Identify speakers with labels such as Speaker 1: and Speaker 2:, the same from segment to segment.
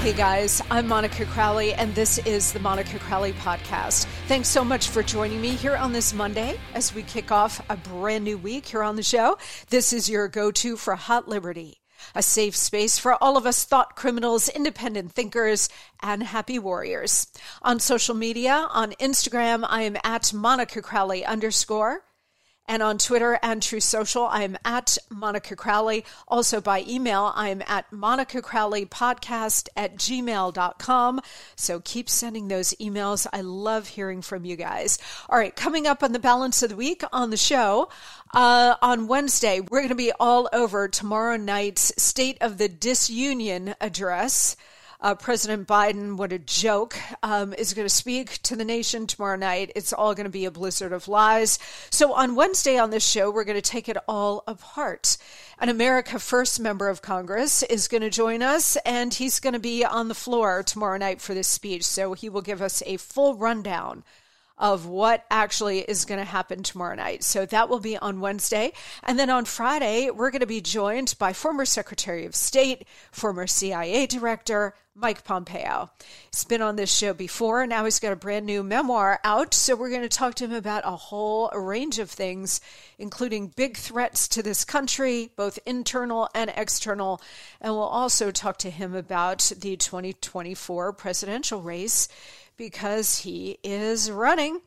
Speaker 1: Hey guys, I'm Monica Crowley, and this is the Monica Crowley Podcast. Thanks so much for joining me here on this Monday as we kick off a brand new week here on the show. This is your go to for Hot Liberty, a safe space for all of us thought criminals, independent thinkers, and happy warriors. On social media, on Instagram, I am at Monica Crowley underscore. And on Twitter and Truth Social, I am at Monica Crowley. Also by email, I am at Monica Crowley podcast at gmail.com. So keep sending those emails. I love hearing from you guys. All right, coming up on the balance of the week on the show, uh, on Wednesday, we're going to be all over tomorrow night's State of the Disunion address uh, President Biden, what a joke, um, is going to speak to the nation tomorrow night. It's all going to be a blizzard of lies. So on Wednesday on this show, we're going to take it all apart. An America First member of Congress is going to join us, and he's going to be on the floor tomorrow night for this speech. So he will give us a full rundown of what actually is going to happen tomorrow night. So that will be on Wednesday. And then on Friday, we're going to be joined by former Secretary of State, former CIA Director, Mike Pompeo. He's been on this show before. Now he's got a brand new memoir out. So we're going to talk to him about a whole range of things, including big threats to this country, both internal and external. And we'll also talk to him about the 2024 presidential race because he is running.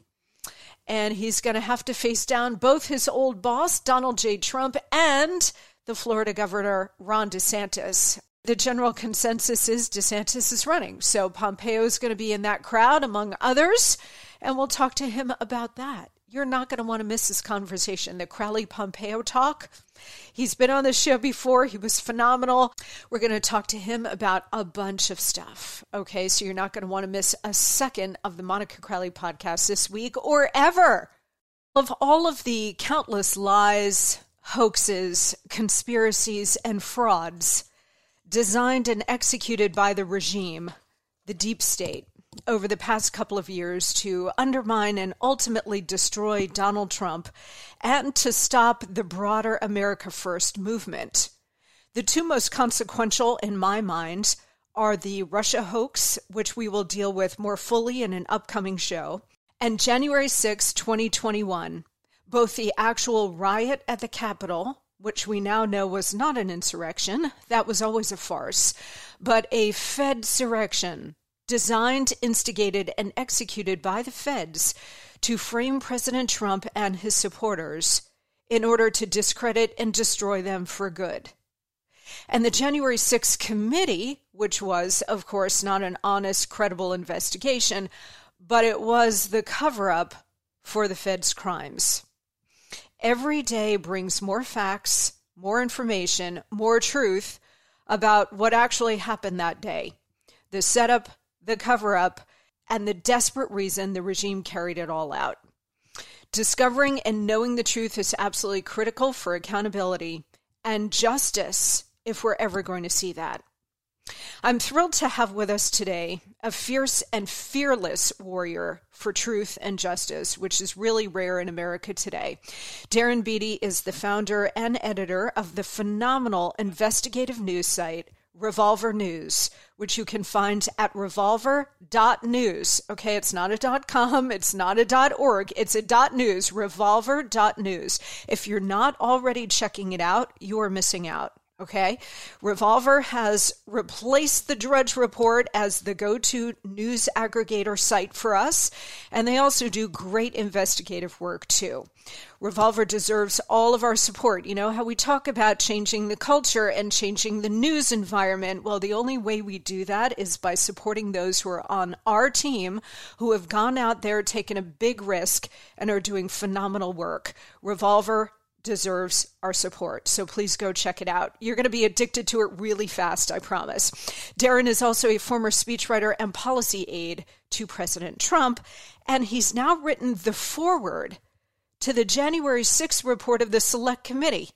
Speaker 1: And he's going to have to face down both his old boss, Donald J. Trump, and the Florida governor, Ron DeSantis. The general consensus is DeSantis is running. So Pompeo is going to be in that crowd, among others. And we'll talk to him about that. You're not going to want to miss this conversation. The Crowley Pompeo talk. He's been on the show before. He was phenomenal. We're going to talk to him about a bunch of stuff. Okay, so you're not going to want to miss a second of the Monica Crowley podcast this week or ever. Of all of the countless lies, hoaxes, conspiracies, and frauds designed and executed by the regime, the deep state, over the past couple of years to undermine and ultimately destroy Donald Trump and to stop the broader America First movement. The two most consequential, in my mind, are the Russia hoax, which we will deal with more fully in an upcoming show, and January 6, 2021, both the actual riot at the Capitol which we now know was not an insurrection, that was always a farce, but a Fed surrection designed, instigated, and executed by the feds to frame President Trump and his supporters in order to discredit and destroy them for good. And the January 6th committee, which was, of course, not an honest, credible investigation, but it was the cover up for the Fed's crimes. Every day brings more facts, more information, more truth about what actually happened that day the setup, the cover up, and the desperate reason the regime carried it all out. Discovering and knowing the truth is absolutely critical for accountability and justice if we're ever going to see that. I'm thrilled to have with us today a fierce and fearless warrior for truth and justice, which is really rare in America today. Darren Beattie is the founder and editor of the phenomenal investigative news site Revolver News, which you can find at revolver.news. Okay, it's not a dot .com, it's not a dot .org, it's a dot .news, revolver.news. If you're not already checking it out, you are missing out. Okay. Revolver has replaced the Drudge Report as the go to news aggregator site for us, and they also do great investigative work too. Revolver deserves all of our support. You know how we talk about changing the culture and changing the news environment? Well, the only way we do that is by supporting those who are on our team who have gone out there, taken a big risk, and are doing phenomenal work. Revolver deserves our support. So please go check it out. You're going to be addicted to it really fast, I promise. Darren is also a former speechwriter and policy aide to President Trump, and he's now written the foreword to the January 6th report of the Select Committee.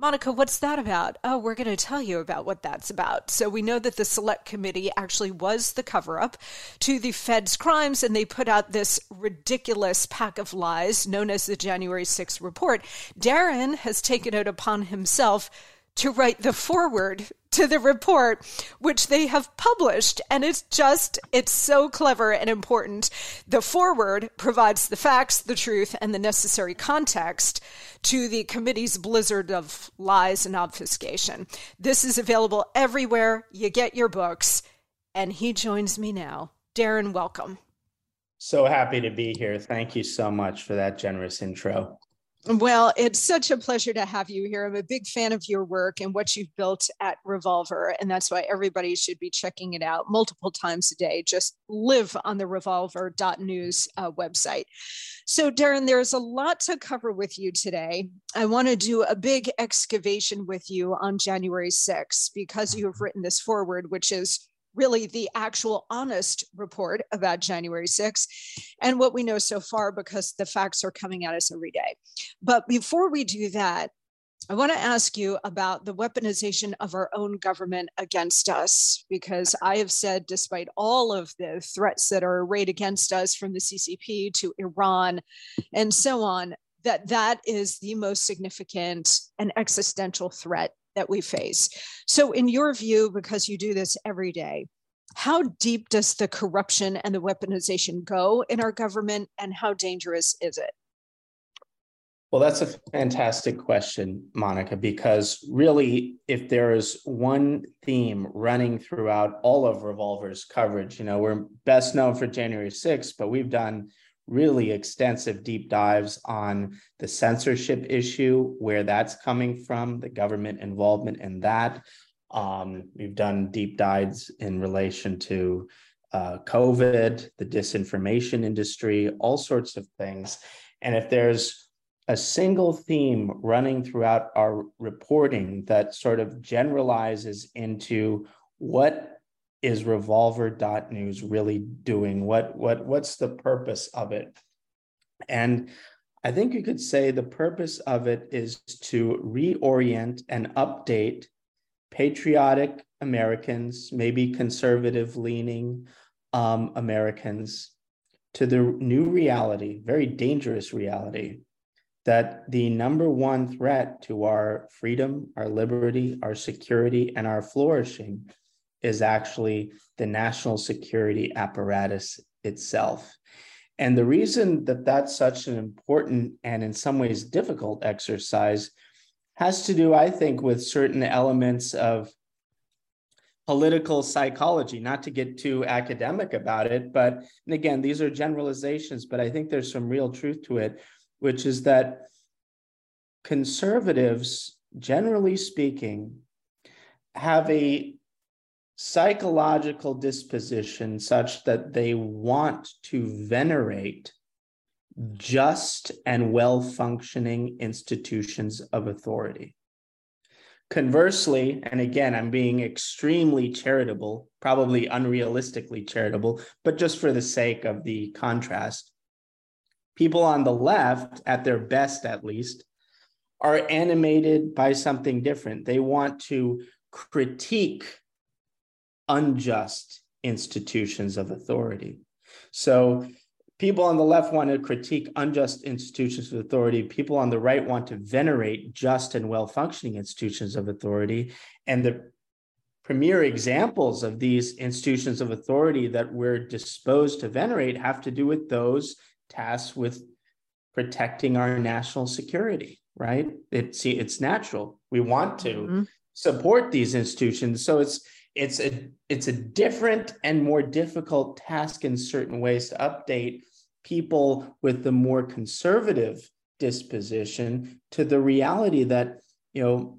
Speaker 1: Monica, what's that about? Oh, we're going to tell you about what that's about. So, we know that the Select Committee actually was the cover up to the Fed's crimes, and they put out this ridiculous pack of lies known as the January 6th report. Darren has taken it upon himself to write the foreword to the report, which they have published. And it's just, it's so clever and important. The foreword provides the facts, the truth, and the necessary context to the committee's blizzard of lies and obfuscation. This is available everywhere you get your books. And he joins me now. Darren, welcome.
Speaker 2: So happy to be here. Thank you so much for that generous intro.
Speaker 1: Well, it's such a pleasure to have you here. I'm a big fan of your work and what you've built at Revolver, and that's why everybody should be checking it out multiple times a day. Just live on the revolver.news uh, website. So, Darren, there's a lot to cover with you today. I want to do a big excavation with you on January 6th because you have written this forward, which is really the actual honest report about January 6th and what we know so far because the facts are coming at us every day. But before we do that, I want to ask you about the weaponization of our own government against us, because I have said, despite all of the threats that are arrayed against us from the CCP to Iran and so on, that that is the most significant and existential threat that we face. So, in your view, because you do this every day, how deep does the corruption and the weaponization go in our government, and how dangerous is it?
Speaker 2: Well, that's a fantastic question, Monica, because really, if there is one theme running throughout all of Revolver's coverage, you know, we're best known for January 6th, but we've done really extensive deep dives on the censorship issue, where that's coming from, the government involvement in that. Um, we've done deep dives in relation to uh, COVID, the disinformation industry, all sorts of things. And if there's a single theme running throughout our reporting that sort of generalizes into what is revolver.news really doing? What what what's the purpose of it? And i think you could say the purpose of it is to reorient and update patriotic americans maybe conservative leaning um, americans to the new reality very dangerous reality that the number one threat to our freedom our liberty our security and our flourishing is actually the national security apparatus itself. And the reason that that's such an important and in some ways difficult exercise has to do, I think, with certain elements of political psychology, not to get too academic about it, but and again, these are generalizations, but I think there's some real truth to it, which is that conservatives, generally speaking, have a psychological disposition such that they want to venerate just and well functioning institutions of authority. Conversely, and again, I'm being extremely charitable, probably unrealistically charitable, but just for the sake of the contrast, people on the left, at their best at least, are animated by something different. They want to critique unjust institutions of authority. So people on the left want to critique unjust institutions of authority. People on the right want to venerate just and well functioning institutions of authority. And the premier examples of these institutions of authority that we're disposed to venerate have to do with those tasked with protecting our national security, right? It's, it's natural. We want to mm-hmm. support these institutions. So it's it's a it's a different and more difficult task in certain ways to update people with the more conservative disposition to the reality that you know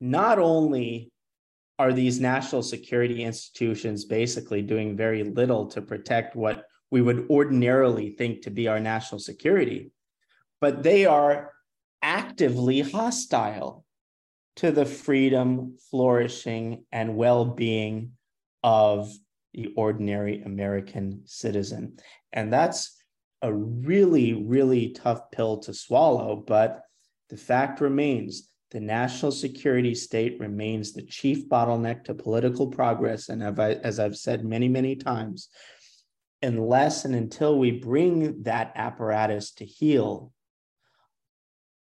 Speaker 2: not only are these national security institutions basically doing very little to protect what we would ordinarily think to be our national security but they are actively hostile to the freedom flourishing and well-being of the ordinary american citizen and that's a really, really tough pill to swallow. But the fact remains the national security state remains the chief bottleneck to political progress. And as I've said many, many times, unless and until we bring that apparatus to heel,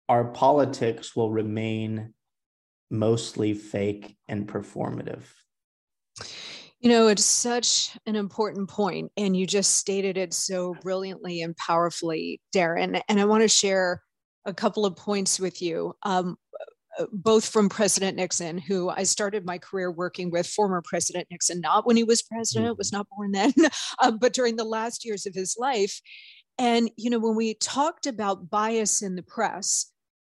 Speaker 2: our politics will remain mostly fake and performative.
Speaker 1: You know, it's such an important point, and you just stated it so brilliantly and powerfully, Darren. And I want to share a couple of points with you, um, uh, both from President Nixon, who I started my career working with former President Nixon, not when he was president, was not born then, uh, but during the last years of his life. And, you know, when we talked about bias in the press,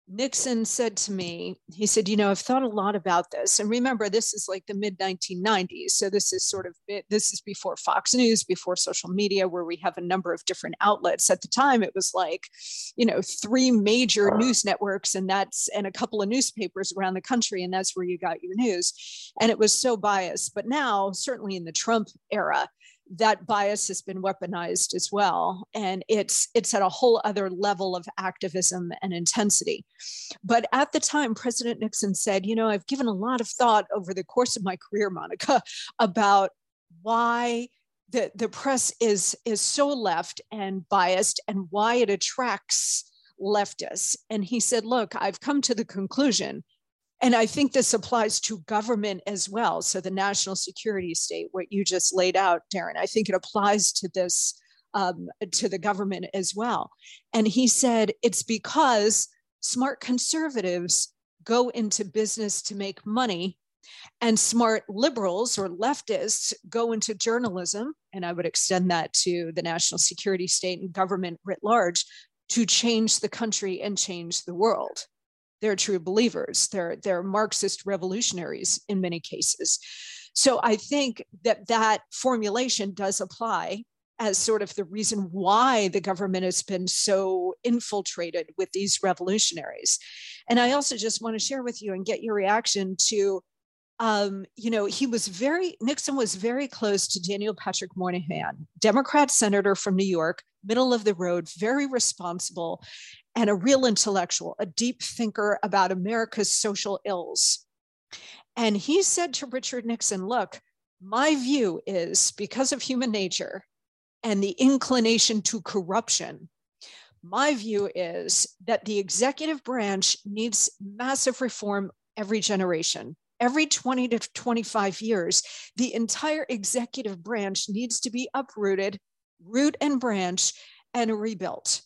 Speaker 1: Nixon said to me, he said, You know, I've thought a lot about this. And remember, this is like the mid 1990s. So this is sort of, this is before Fox News, before social media, where we have a number of different outlets. At the time, it was like, you know, three major news networks and that's, and a couple of newspapers around the country. And that's where you got your news. And it was so biased. But now, certainly in the Trump era, that bias has been weaponized as well. And it's it's at a whole other level of activism and intensity. But at the time president nixon said you know i've given a lot of thought over the course of my career monica about why the, the press is is so left and biased and why it attracts leftists. And he said look i've come to the conclusion and I think this applies to government as well. So the national security state, what you just laid out, Darren, I think it applies to this, um, to the government as well. And he said it's because smart conservatives go into business to make money and smart liberals or leftists go into journalism, and I would extend that to the national security state and government writ large, to change the country and change the world they're true believers. They're they're marxist revolutionaries in many cases. So i think that that formulation does apply as sort of the reason why the government has been so infiltrated with these revolutionaries. And i also just want to share with you and get your reaction to um, you know, he was very, Nixon was very close to Daniel Patrick Moynihan, Democrat senator from New York, middle of the road, very responsible and a real intellectual, a deep thinker about America's social ills. And he said to Richard Nixon, Look, my view is because of human nature and the inclination to corruption, my view is that the executive branch needs massive reform every generation. Every 20 to 25 years, the entire executive branch needs to be uprooted, root and branch, and rebuilt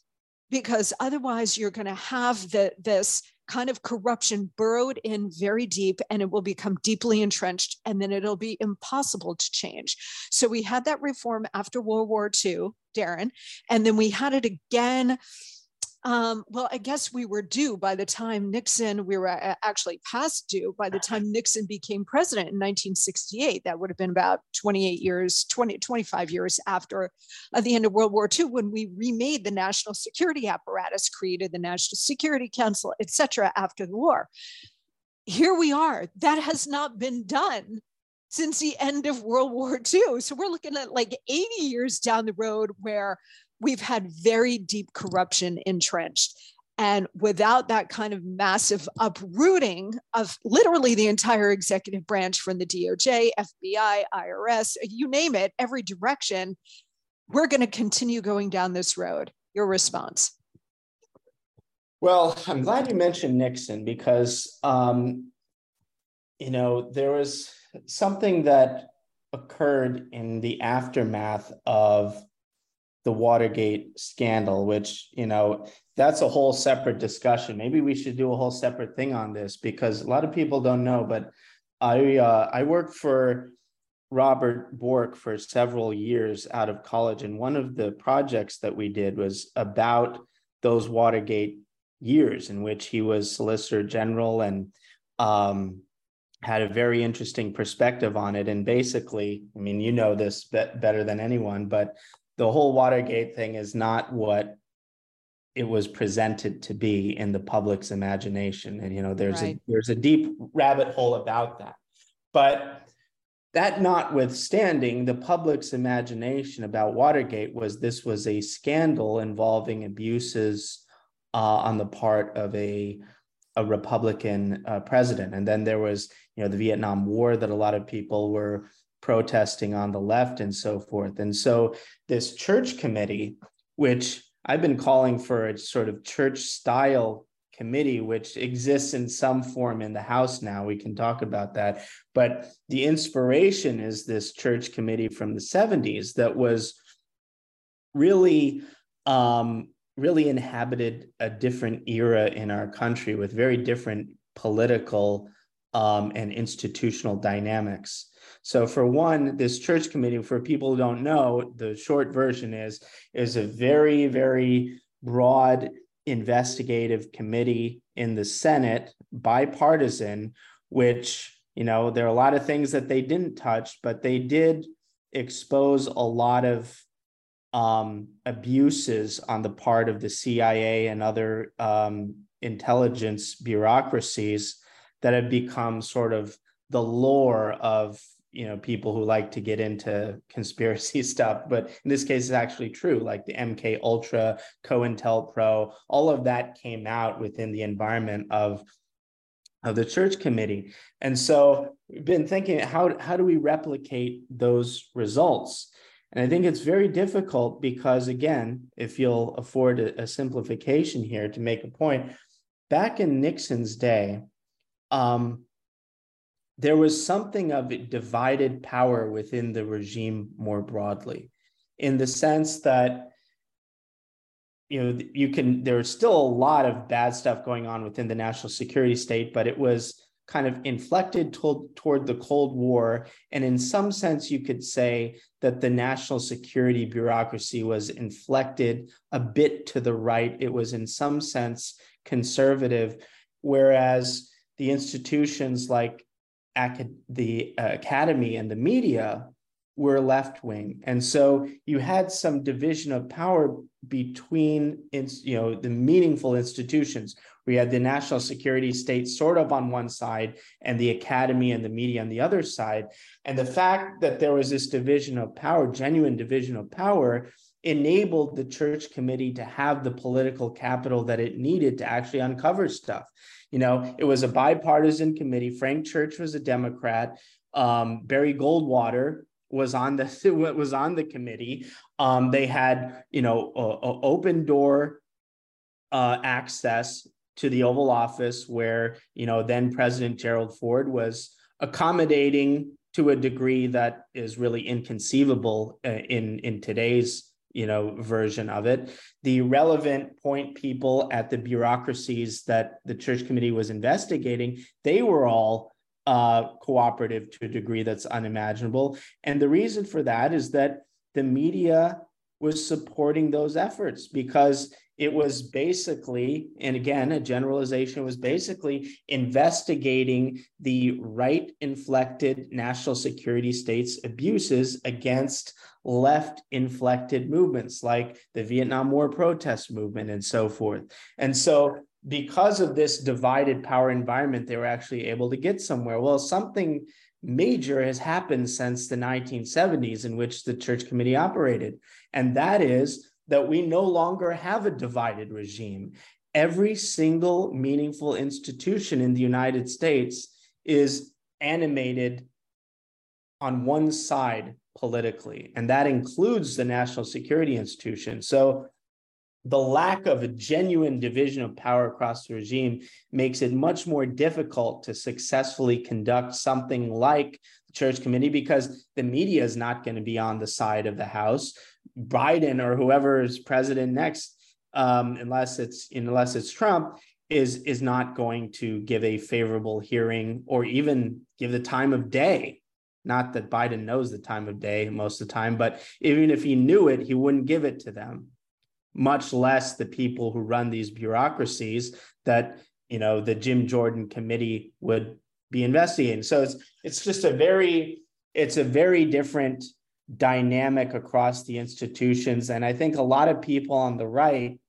Speaker 1: because otherwise you're going to have the, this kind of corruption burrowed in very deep and it will become deeply entrenched and then it'll be impossible to change. So we had that reform after World War II, Darren, and then we had it again Um, well, I guess we were due by the time Nixon, we were uh, actually past due by the time Nixon became president in 1968. That would have been about 28 years, 20, 25 years after uh, the end of World War II, when we remade the national security apparatus, created the National Security Council, et cetera, after the war. Here we are. That has not been done since the end of World War II. So we're looking at like 80 years down the road where we've had very deep corruption entrenched. And without that kind of massive uprooting of literally the entire executive branch from the DOJ, FBI, IRS, you name it, every direction, we're going to continue going down this road. Your response?
Speaker 2: Well, I'm glad you mentioned Nixon because, um, you know, there was something that occurred in the aftermath of the Watergate scandal, which, you know, that's a whole separate discussion. Maybe we should do a whole separate thing on this because a lot of people don't know, but I uh, I worked for Robert Bork for several years out of college, and one of the projects that we did was about those Watergate years in which he was Solicitor General and um, had a very interesting perspective on it. And basically, I mean, you know this be- better than anyone, but the whole Watergate thing is not what it was presented to be in the public's imagination. And you know, there's right. a there's a deep rabbit hole about that. But that notwithstanding, the public's imagination about Watergate was this was a scandal involving abuses uh, on the part of a a Republican uh, president, and then there was you know the Vietnam War that a lot of people were protesting on the left and so forth. And so this church committee, which I've been calling for a sort of church style committee, which exists in some form in the House now. We can talk about that. But the inspiration is this church committee from the 70s that was really. Um, really inhabited a different era in our country with very different political um, and institutional dynamics. So for one, this church committee, for people who don't know, the short version is is a very, very broad investigative committee in the Senate, bipartisan, which, you know, there are a lot of things that they didn't touch, but they did expose a lot of um, abuses on the part of the CIA and other um, intelligence bureaucracies that have become sort of the lore of you know people who like to get into conspiracy stuff but in this case it's actually true like the mk ultra cointelpro all of that came out within the environment of of the church committee. And so we've been thinking how how do we replicate those results? And i think it's very difficult because again if you'll afford a, a simplification here to make a point back in nixon's day um, there was something of divided power within the regime more broadly, in the sense that you know you can there's still a lot of bad stuff going on within the national security state, but it was kind of inflected toward, toward the Cold War. And in some sense, you could say that the national security bureaucracy was inflected a bit to the right. It was, in some sense, conservative, whereas the institutions like acad- the uh, academy and the media were left wing and so you had some division of power between you know the meaningful institutions. We had the national security state sort of on one side and the academy and the media on the other side. And the fact that there was this division of power genuine division of power enabled the church committee to have the political capital that it needed to actually uncover stuff you know, it was a bipartisan committee. Frank Church was a Democrat. Um, Barry Goldwater was on the was on the committee. Um, they had you know a, a open door uh, access to the Oval Office, where you know then President Gerald Ford was accommodating to a degree that is really inconceivable uh, in in today's you know version of it. The relevant point people at the bureaucracies that the church committee was investigating they were all uh, cooperative to a degree that's unimaginable. And the reason for that is that the media was supporting those efforts because it was basically, and again, a generalization was basically investigating the right inflected national security states' abuses against left inflected movements like the Vietnam War protest movement and so forth. And so, because of this divided power environment, they were actually able to get somewhere. Well, something major has happened since the 1970s in which the church committee operated, and that is that we no longer have a divided regime. Every single meaningful institution in the United States is animated on one side politically, and that includes the national security institution. So the lack of a genuine division of power across the regime makes it much more difficult to successfully conduct something like the church committee because the media is not going to be on the side of the house biden or whoever is president next um, unless it's unless it's trump is is not going to give a favorable hearing or even give the time of day not that biden knows the time of day most of the time but even if he knew it he wouldn't give it to them much less the people who run these bureaucracies that you know the Jim Jordan committee would be investigating. So it's it's just a very it's a very different dynamic across the institutions, and I think a lot of people on the right.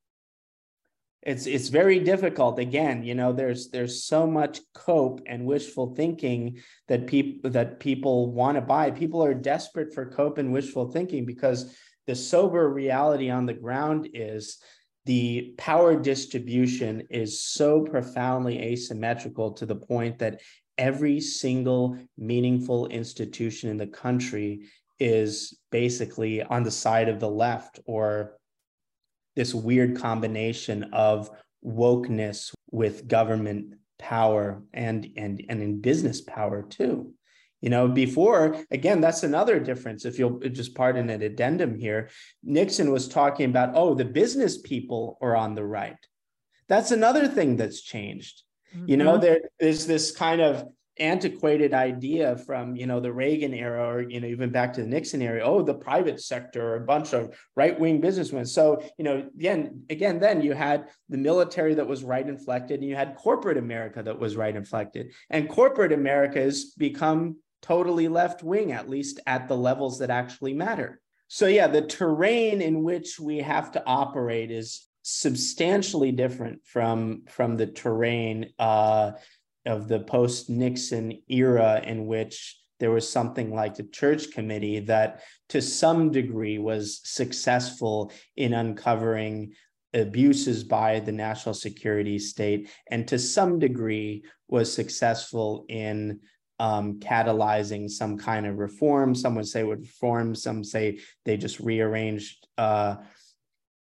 Speaker 2: It's it's very difficult. Again, you know, there's there's so much cope and wishful thinking that people that people want to buy. People are desperate for cope and wishful thinking because the sober reality on the ground is the power distribution is so profoundly asymmetrical to the point that every single meaningful institution in the country is basically on the side of the left or this weird combination of wokeness with government power and and and in business power too you know, before, again, that's another difference. If you'll just pardon an addendum here, Nixon was talking about, oh, the business people are on the right. That's another thing that's changed. Mm-hmm. You know, mm-hmm. there is this kind of antiquated idea from you know the Reagan era or you know even back to the Nixon era oh the private sector a bunch of right-wing businessmen so you know again again then you had the military that was right inflected and you had corporate America that was right inflected and corporate America has become totally left wing, at least at the levels that actually matter. So, yeah, the terrain in which we have to operate is substantially different from, from the terrain uh, of the post Nixon era, in which there was something like the church committee that, to some degree, was successful in uncovering abuses by the national security state, and to some degree was successful in um, catalyzing some kind of reform. Some would say would reform. Some say they just rearranged uh,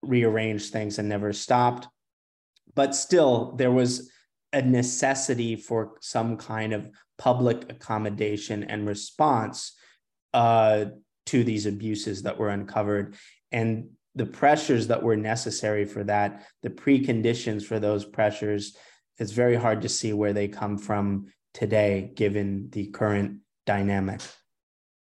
Speaker 2: rearranged things and never stopped. But still, there was a necessity for some kind of public accommodation and response uh, to these abuses that were uncovered. And the pressures that were necessary for that, the preconditions for those pressures, it's very hard to see where they come from today, given the current dynamic.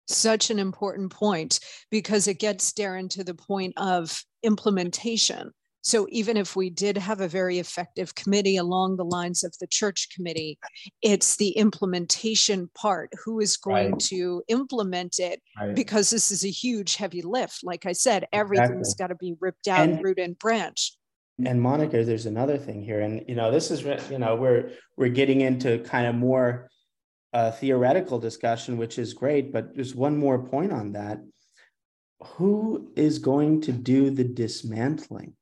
Speaker 1: Such an important point because it gets Darren to the point of implementation. So even if we did have a very effective committee along the lines of the church committee, it's the implementation part. Who is going right. to implement it? Right. Because this is a huge, heavy lift. Like I said, everything's exactly. got to be ripped out, and, root and branch
Speaker 2: and Monica, there's another thing here, and you know, this is you know, we're we're getting into kind of more uh, theoretical discussion, which is great. But there's one more point on that: who is going to do the dismantling?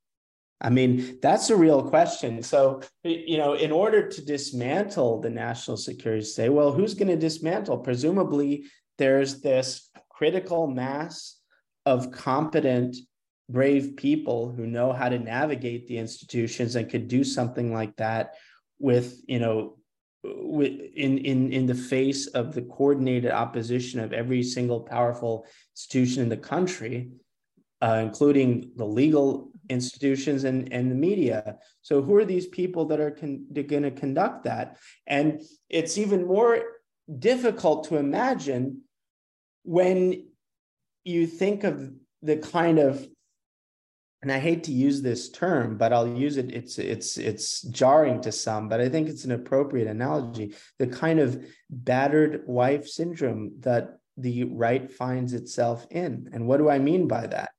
Speaker 2: I mean, that's a real question. So, you know, in order to dismantle the national security state, well, who's going to dismantle? Presumably, there's this critical mass of competent brave people who know how to navigate the institutions and could do something like that with you know in in in the face of the coordinated opposition of every single powerful institution in the country uh, including the legal institutions and, and the media so who are these people that are going to conduct that and it's even more difficult to imagine when you think of the kind of and I hate to use this term, but I'll use it. It's it's it's jarring to some, but I think it's an appropriate analogy. The kind of battered wife syndrome that the right finds itself in. And what do I mean by that?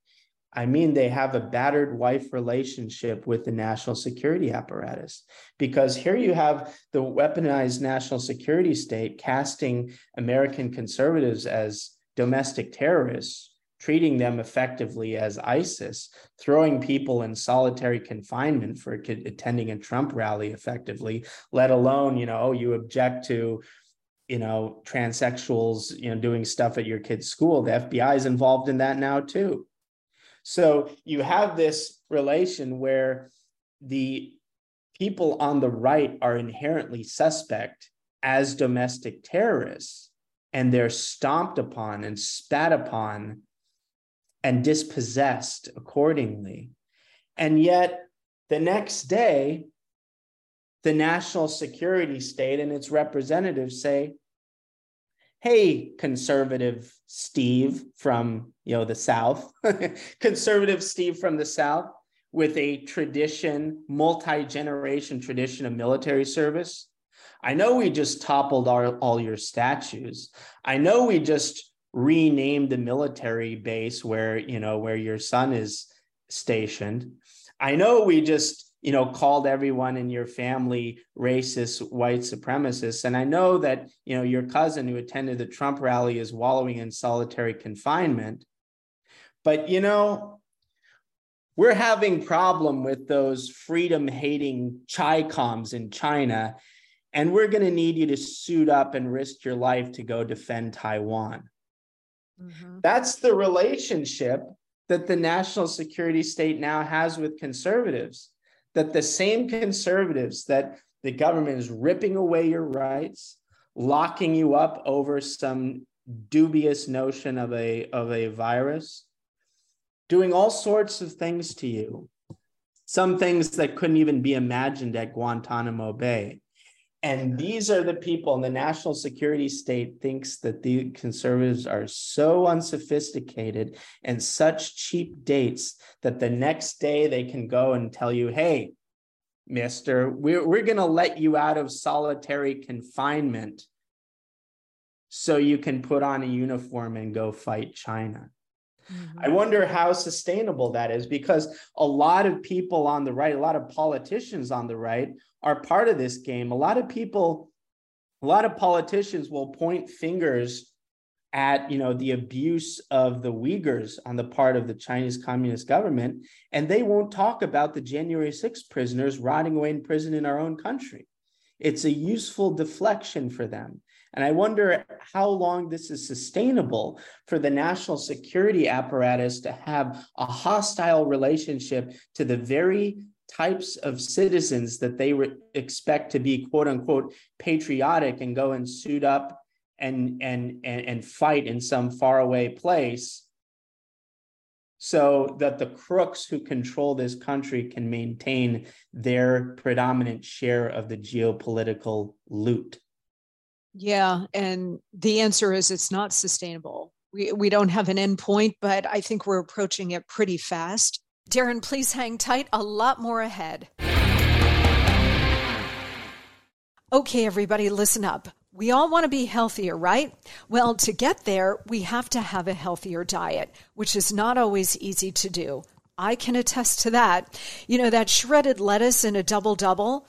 Speaker 2: I mean, they have a battered wife relationship with the national security apparatus. Because here you have the weaponized national security state casting American conservatives as domestic terrorists, treating them effectively as ISIS, throwing people in solitary confinement for attending a Trump rally effectively, let alone, you know, oh, you object to you know transsexuals you know doing stuff at your kid's school the fbi is involved in that now too so you have this relation where the people on the right are inherently suspect as domestic terrorists, and they're stomped upon and spat upon and dispossessed accordingly. And yet, the next day, the national security state and its representatives say, hey conservative steve from you know the south conservative steve from the south with a tradition multi-generation tradition of military service. I know we just toppled our, all your statues. I know we just renamed the military base where you know where your son is stationed. I know we just you know, called everyone in your family racist white supremacists. And I know that, you know, your cousin who attended the Trump rally is wallowing in solitary confinement. But, you know, we're having problem with those freedom hating Chi-Coms in China. And we're going to need you to suit up and risk your life to go defend Taiwan. Mm-hmm. That's the relationship that the national security state now has with conservatives that the same conservatives that the government is ripping away your rights, locking you up over some dubious notion of a, of a virus, doing all sorts of things to you, some things that couldn't even be imagined at Guantanamo Bay. And these are the people, and the national security state thinks that the conservatives are so unsophisticated and such cheap dates that the next day they can go and tell you, hey, mister, we're, we're going to let you out of solitary confinement so you can put on a uniform and go fight China. Mm-hmm. I wonder how sustainable that is because a lot of people on the right, a lot of politicians on the right are part of this game. A lot of people, a lot of politicians will point fingers at you know the abuse of the Uyghurs on the part of the Chinese Communist government, and they won't talk about the January 6 prisoners rotting away in prison in our own country. It's a useful deflection for them. And I wonder how long this is sustainable for the national security apparatus to have a hostile relationship to the very types of citizens that they re- expect to be quote unquote patriotic and go and suit up and, and, and, and fight in some faraway place so that the crooks who control this country can maintain their predominant share of the geopolitical loot.
Speaker 1: Yeah, and the answer is it's not sustainable. We, we don't have an endpoint, but I think we're approaching it pretty fast. Darren, please hang tight. A lot more ahead. Okay, everybody, listen up. We all want to be healthier, right? Well, to get there, we have to have a healthier diet, which is not always easy to do. I can attest to that. You know, that shredded lettuce in a double double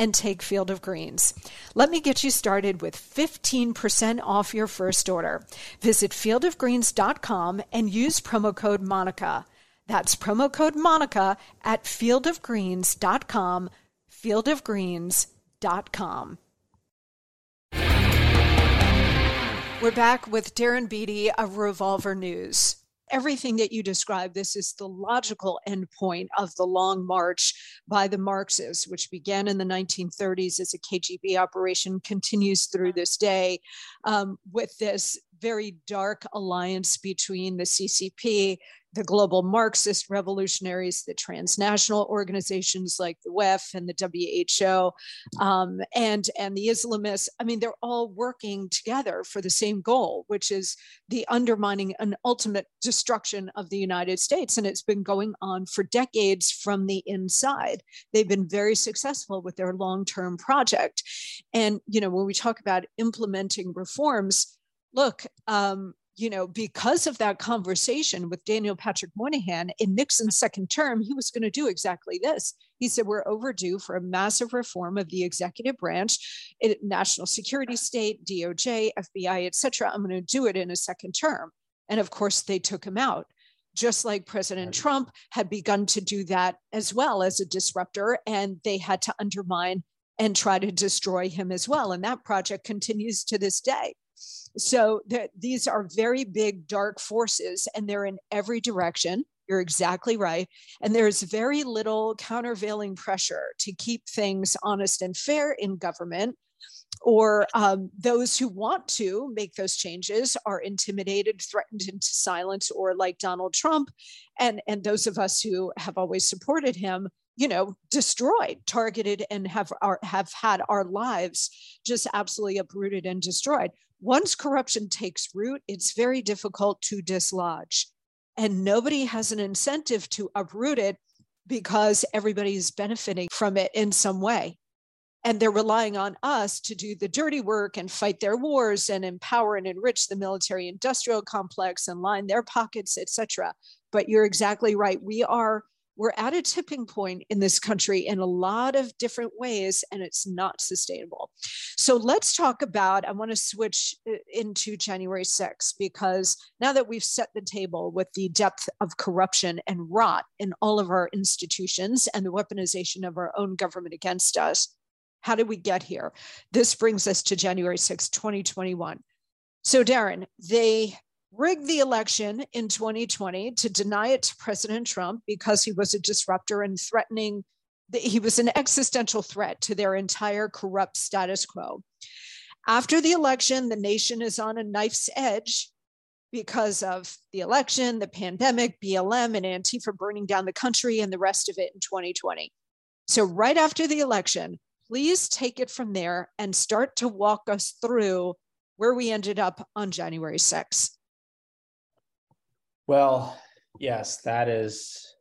Speaker 1: and take Field of Greens. Let me get you started with 15% off your first order. Visit fieldofgreens.com and use promo code MONICA. That's promo code MONICA at fieldofgreens.com, fieldofgreens.com. We're back with Darren Beattie of Revolver News everything that you describe, this is the logical endpoint of the long march by the Marxists, which began in the 1930s as a KGB operation, continues through this day um, with this very dark alliance between the CCP, the global Marxist revolutionaries, the transnational organizations like the WEF and the WHO, um, and and the Islamists. I mean, they're all working together for the same goal, which is the undermining and ultimate destruction of the United States. And it's been going on for decades from the inside. They've been very successful with their long-term project. And you know, when we talk about implementing reforms, look. Um, you know, because of that conversation with Daniel Patrick Moynihan in Nixon's second term, he was going to do exactly this. He said, We're overdue for a massive reform of the executive branch, national security state, DOJ, FBI, et cetera. I'm going to do it in a second term. And of course, they took him out just like President Trump had begun to do that as well as a disruptor, and they had to undermine and try to destroy him as well. And that project continues to this day. So these are very big dark forces and they're in every direction. You're exactly right. And there's very little countervailing pressure to keep things honest and fair in government. Or um, those who want to make those changes are intimidated, threatened into silence, or like Donald Trump, and and those of us who have always supported him you know destroyed targeted and have our have had our lives just absolutely uprooted and destroyed once corruption takes root, it's very difficult to dislodge. And nobody has an incentive to uproot it because everybody's benefiting from it in some way. And they're relying on us to do the dirty work and fight their wars and empower and enrich the military industrial complex and line their pockets, etc. But you're exactly right. We are we're at a tipping point in this country in a lot of different ways, and it's not sustainable. So let's talk about. I want to switch uh, into January 6th because now that we've set the table with the depth of corruption and rot in all of our institutions and the weaponization of our own government against us, how did we get here? This brings us to January 6, 2021. So, Darren, they rigged the election in 2020 to deny it to President Trump because he was a disruptor and threatening, he was an existential threat to their entire corrupt status quo. After the election, the nation is on a knife's edge because of the election, the pandemic, BLM, and Antifa burning down the country and the rest of it in 2020. So, right after the election, please take it from there and start to walk us through where we ended up on January 6th.
Speaker 2: Well, yes, that is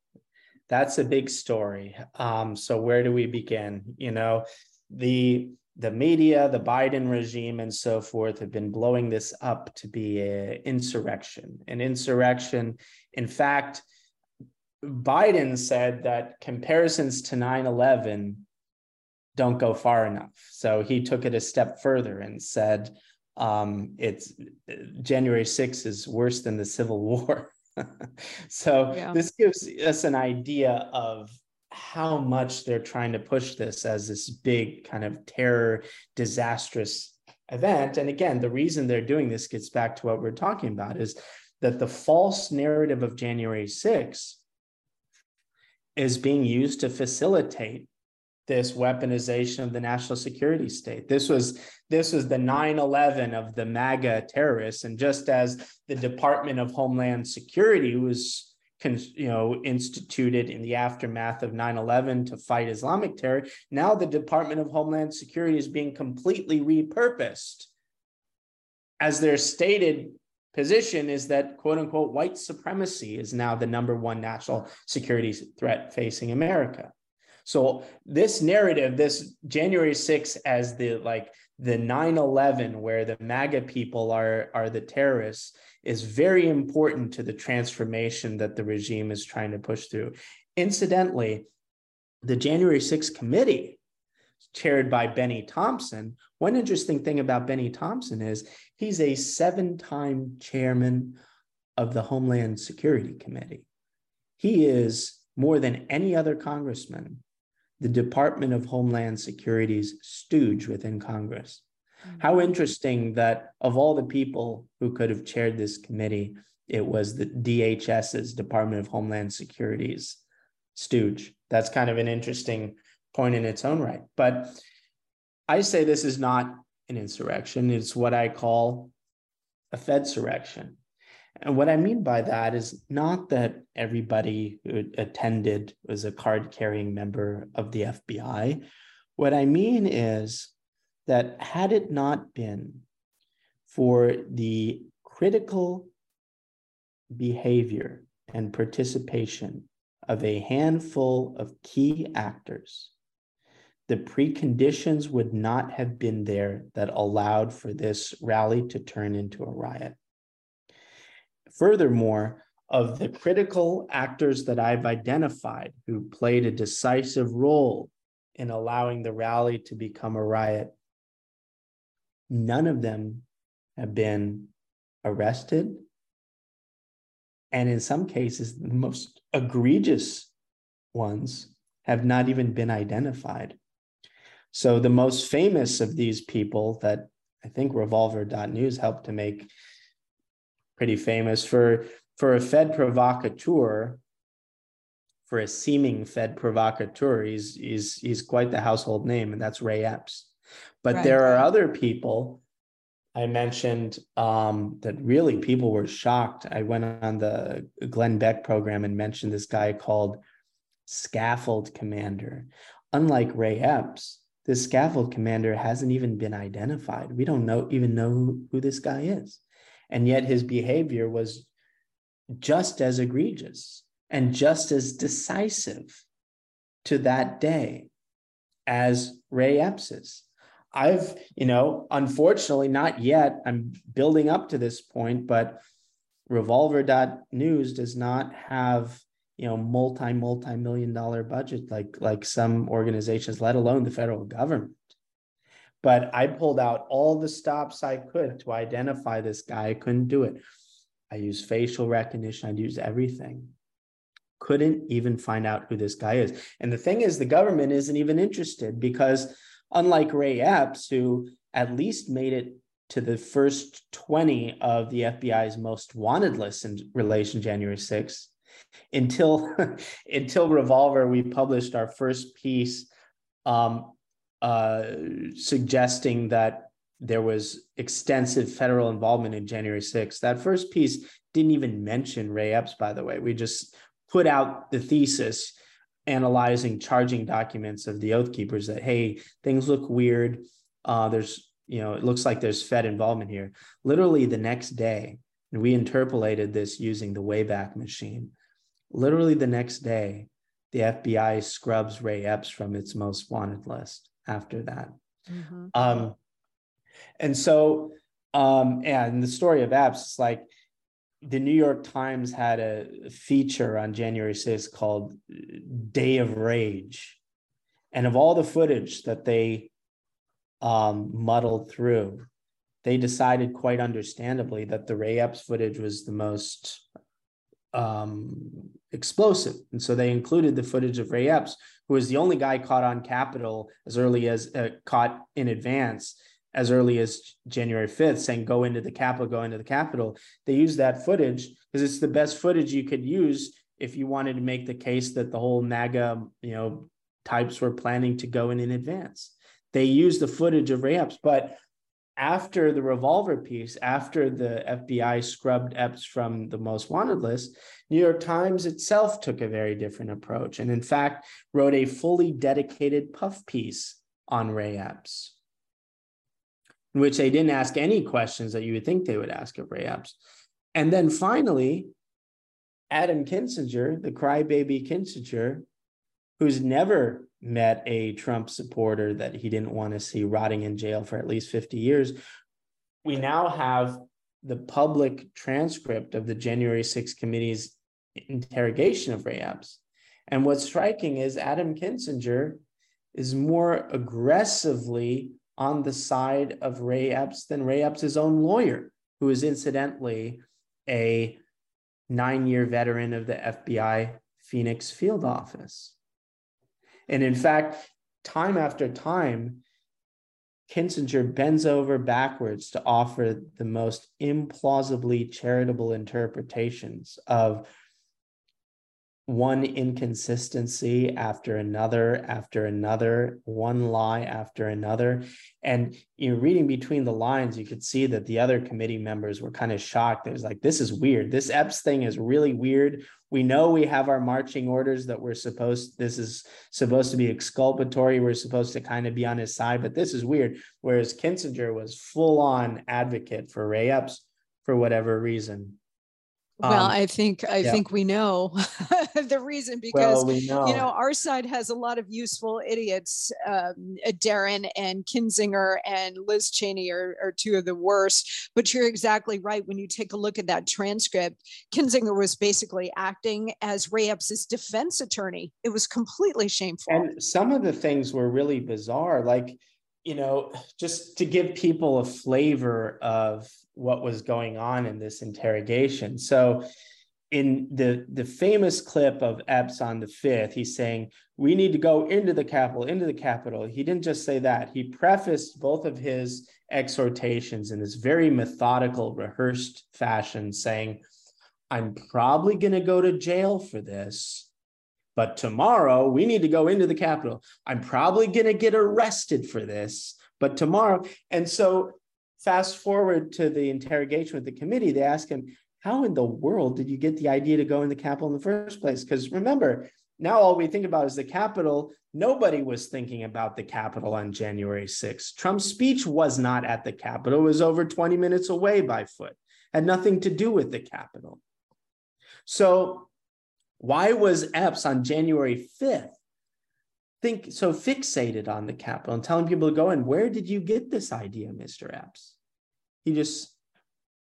Speaker 2: that's a big story. Um, so where do we begin? You know, the the media, the Biden regime, and so forth have been blowing this up to be an insurrection. An insurrection. In fact, Biden said that comparisons to 9 11 don't go far enough. So he took it a step further and said um, it's January 6th is worse than the Civil War. so yeah. this gives us an idea of how much they're trying to push this as this big kind of terror disastrous event and again the reason they're doing this gets back to what we're talking about is that the false narrative of January 6 is being used to facilitate this weaponization of the national security state. This was this was the 9/11 of the MAGA terrorists, and just as the Department of Homeland Security was you know instituted in the aftermath of 9/11 to fight Islamic terror, now the Department of Homeland Security is being completely repurposed as their stated position is that quote unquote white supremacy is now the number one national security threat facing America. So this narrative, this January 6th as the like the 9-11 where the MAGA people are, are the terrorists is very important to the transformation that the regime is trying to push through. Incidentally, the January 6th committee, chaired by Bennie Thompson, one interesting thing about Bennie Thompson is he's a seven time chairman of the Homeland Security Committee. He is more than any other congressman, the Department of Homeland Security's stooge within Congress. Mm-hmm. How interesting that of all the people who could have chaired this committee, it was the DHS's Department of Homeland Security's stooge. That's kind of an interesting point in its own right. But I say this is not an insurrection, it's what I call a Fedsurrection. And what I mean by that is not that everybody who attended was a card carrying member of the FBI. What I mean is that had it not been for the critical behavior and participation of a handful of key actors, the preconditions would not have been there that allowed for this rally to turn into a riot. Furthermore, of the critical actors that I've identified who played a decisive role in allowing the rally to become a riot, none of them have been arrested. And in some cases, the most egregious ones have not even been identified. So the most famous of these people that I think revolver.news helped to make pretty famous for for a Fed provocateur, for a seeming Fed provocateur, he's he's he's quite the household name, and that's Ray Epps. But right. there are other people I mentioned um, that really people were shocked. I went on the Glenn Beck program and mentioned this guy called Scaffold Commander. Unlike Ray Epps, this scaffold commander hasn't even been identified. We don't know even know who, who this guy is. And yet his behavior was just as egregious and just as decisive to that day as Ray Epps's. I've, you know, unfortunately not yet. I'm building up to this point, but revolver.news does not have, you know, multi, multi-million dollar budget like like some organizations, let alone the federal government. But I pulled out all the stops I could to identify this guy. I couldn't do it. I used facial recognition, I'd use everything. Couldn't even find out who this guy is. And the thing is, the government isn't even interested because unlike Ray Epps, who at least made it to the first 20 of the FBI's most wanted lists in relation January 6th, until until Revolver, we published our first piece um, uh, suggesting that there was extensive federal involvement in January 6th. That first piece didn't even mention Ray Epps, by the way. We just put out the thesis analyzing charging documents of the oath keepers that hey things look weird uh, there's you know it looks like there's fed involvement here literally the next day and we interpolated this using the wayback machine literally the next day the fbi scrubs ray epps from its most wanted list after that mm-hmm. um, and so um, and the story of epps is like the New York Times had a feature on January 6th called Day of Rage. And of all the footage that they um, muddled through, they decided quite understandably that the Ray Epps footage was the most um, explosive. And so they included the footage of Ray Epps, who was the only guy caught on Capitol as early as uh, caught in advance as early as January 5th saying go into the Capitol, go into the Capitol. They use that footage because it's the best footage you could use if you wanted to make the case that the whole MAGA, you know, types were planning to go in in advance. They use the footage of Ray but after the revolver piece, after the FBI scrubbed Epps from the most wanted list, New York Times itself took a very different approach and, in fact, wrote a fully dedicated puff piece on Ray Epps in which they didn't ask any questions that you would think they would ask of Ray Epps. And then finally, Adam Kinzinger, the crybaby Kinzinger, who's never met a Trump supporter that he didn't want to see rotting in jail for at least 50 years. We now have the public transcript of the January 6th committee's interrogation of Ray Epps. And what's striking is Adam Kinzinger is more aggressively on the side of Ray Epps than Ray Epps' own lawyer, who is incidentally a nine year veteran of the FBI Phoenix field office. And in fact, time after time, Kinzinger bends over backwards to offer the most implausibly charitable interpretations of one inconsistency after another after another one lie after another. And you know reading between the lines you could see that the other committee members were kind of shocked. It was like this is weird. This epps thing is really weird we know we have our marching orders that we're supposed this is supposed to be exculpatory we're supposed to kind of be on his side but this is weird. Whereas kinzinger was full on advocate for ray epps for whatever reason
Speaker 1: well, um, I think I yeah. think we know the reason because
Speaker 2: well, we know.
Speaker 1: you know our side has a lot of useful idiots. Um, Darren and Kinzinger and Liz Cheney are, are two of the worst. But you're exactly right. When you take a look at that transcript, Kinzinger was basically acting as Ray Epps' defense attorney. It was completely shameful.
Speaker 2: And some of the things were really bizarre, like you know, just to give people a flavor of what was going on in this interrogation. So, in the the famous clip of Epps on the fifth, he's saying, "We need to go into the Capitol, into the Capitol." He didn't just say that; he prefaced both of his exhortations in this very methodical, rehearsed fashion, saying, "I'm probably going to go to jail for this." But tomorrow we need to go into the Capitol. I'm probably going to get arrested for this, but tomorrow. And so, fast forward to the interrogation with the committee, they ask him, How in the world did you get the idea to go in the Capitol in the first place? Because remember, now all we think about is the Capitol. Nobody was thinking about the Capitol on January 6th. Trump's speech was not at the Capitol, it was over 20 minutes away by foot, had nothing to do with the Capitol. So why was Epps on January 5th think so fixated on the Capitol and telling people to go in? Where did you get this idea, Mr. Epps? He just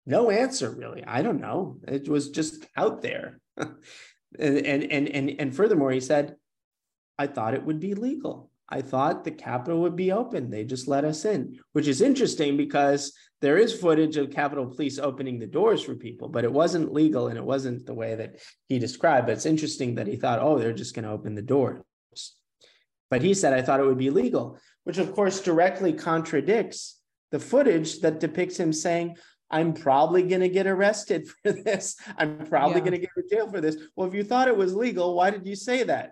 Speaker 2: no answer really. I don't know. It was just out there. and, and and and and furthermore, he said, I thought it would be legal. I thought the Capitol would be open. They just let us in, which is interesting because there is footage of Capitol Police opening the doors for people, but it wasn't legal and it wasn't the way that he described. But it's interesting that he thought, oh, they're just going to open the doors. But he said, I thought it would be legal, which of course directly contradicts the footage that depicts him saying, I'm probably going to get arrested for this. I'm probably yeah. going to get to jail for this. Well, if you thought it was legal, why did you say that?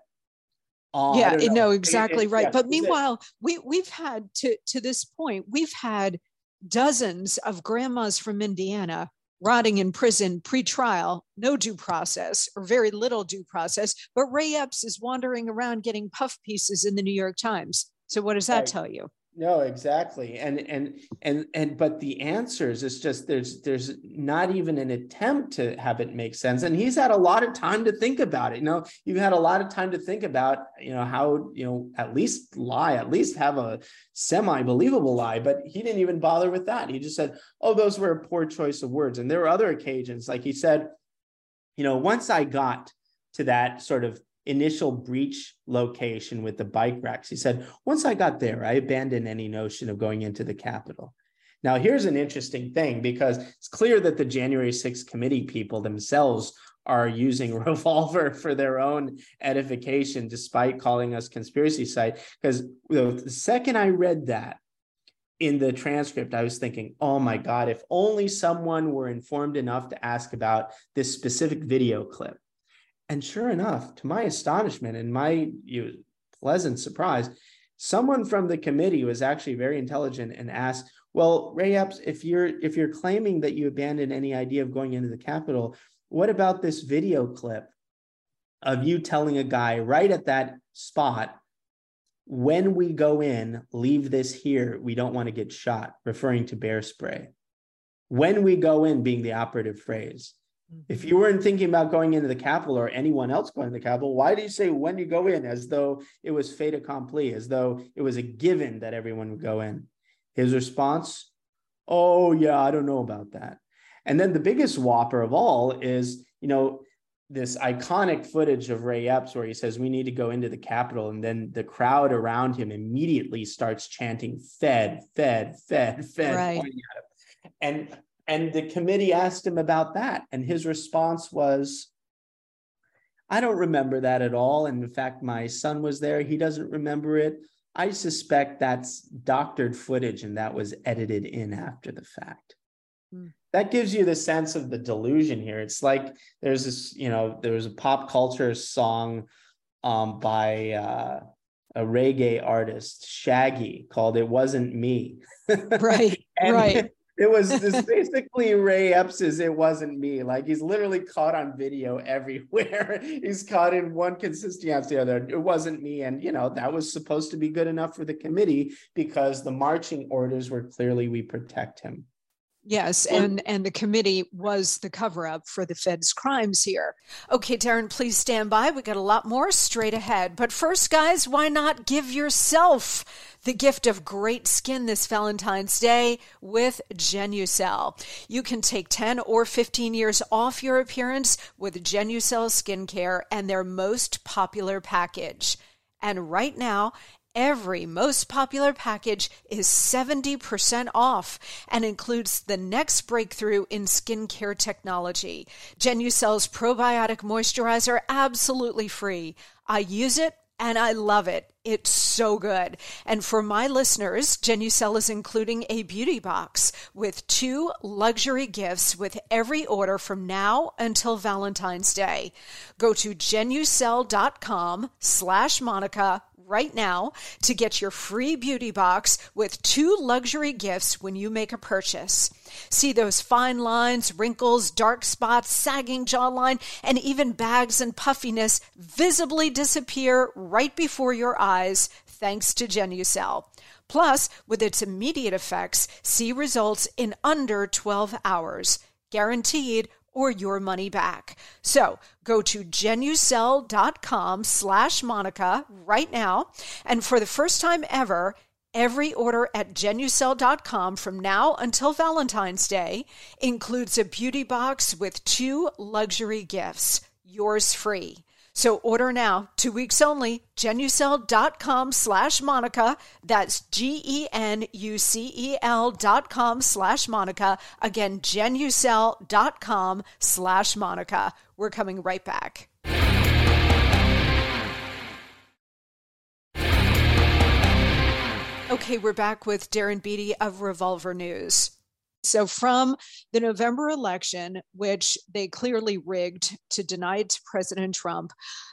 Speaker 1: Oh, yeah, no, exactly it, it, right. Yeah, but meanwhile, we we've had to to this point, we've had dozens of grandmas from Indiana rotting in prison pre-trial, no due process or very little due process. But Ray Epps is wandering around getting puff pieces in the New York Times. So what does that right. tell you?
Speaker 2: No, exactly. And and and and but the answers is just there's there's not even an attempt to have it make sense. And he's had a lot of time to think about it. You know, you've had a lot of time to think about, you know, how, you know, at least lie, at least have a semi-believable lie. But he didn't even bother with that. He just said, Oh, those were a poor choice of words. And there were other occasions, like he said, you know, once I got to that sort of initial breach location with the bike racks. He said, once I got there, I abandoned any notion of going into the Capitol. Now, here's an interesting thing because it's clear that the January 6th committee people themselves are using revolver for their own edification, despite calling us conspiracy site. Because the second I read that in the transcript, I was thinking, oh my God, if only someone were informed enough to ask about this specific video clip and sure enough, to my astonishment and my pleasant surprise, someone from the committee was actually very intelligent and asked, "Well, Ray Epps, if you're if you're claiming that you abandoned any idea of going into the Capitol, what about this video clip of you telling a guy right at that spot when we go in, leave this here. We don't want to get shot, referring to bear spray. When we go in, being the operative phrase. If you weren't thinking about going into the Capitol or anyone else going to the Capitol, why do you say when you go in as though it was fait accompli, as though it was a given that everyone would go in? His response, Oh, yeah, I don't know about that. And then the biggest whopper of all is, you know, this iconic footage of Ray Epps where he says, We need to go into the Capitol. And then the crowd around him immediately starts chanting, Fed, Fed, Fed, Fed. Right. And and the committee asked him about that. And his response was, I don't remember that at all. And in fact, my son was there. He doesn't remember it. I suspect that's doctored footage and that was edited in after the fact. Mm. That gives you the sense of the delusion here. It's like there's this, you know, there's a pop culture song um, by uh, a reggae artist, Shaggy, called It Wasn't Me.
Speaker 1: Right, right
Speaker 2: it was this basically Ray Epps's It Wasn't Me. Like he's literally caught on video everywhere. he's caught in one consistency after the other. It wasn't me. And, you know, that was supposed to be good enough for the committee because the marching orders were clearly we protect him.
Speaker 1: Yes, and and the committee was the cover up for the Fed's crimes here. Okay, Darren, please stand by. We got a lot more straight ahead. But first, guys, why not give yourself the gift of great skin this Valentine's Day with Genucel. You can take 10 or 15 years off your appearance with Genucel skincare and their most popular package. And right now, Every most popular package is 70% off and includes the next breakthrough in skincare technology. Genucel's probiotic moisturizer absolutely free. I use it and I love it. It's so good. And for my listeners, Genucel is including a beauty box with two luxury gifts with every order from now until Valentine's Day. Go to genucel.com slash Monica right now to get your free beauty box with two luxury gifts when you make a purchase. See those fine lines, wrinkles, dark spots, sagging jawline, and even bags and puffiness visibly disappear right before your eyes thanks to Genucel. Plus, with its immediate effects, see results in under 12 hours. Guaranteed or your money back. So go to genucel.com slash Monica right now. And for the first time ever, every order at genucel.com from now until Valentine's Day includes a beauty box with two luxury gifts, yours free. So order now, two weeks only, genucel.com slash Monica. That's G-E-N-U-C-E-L dot com slash Monica. Again, genucel.com slash Monica. We're coming right back. Okay, we're back with Darren Beattie of Revolver News. So, from the November election, which they clearly rigged to deny it to President Trump,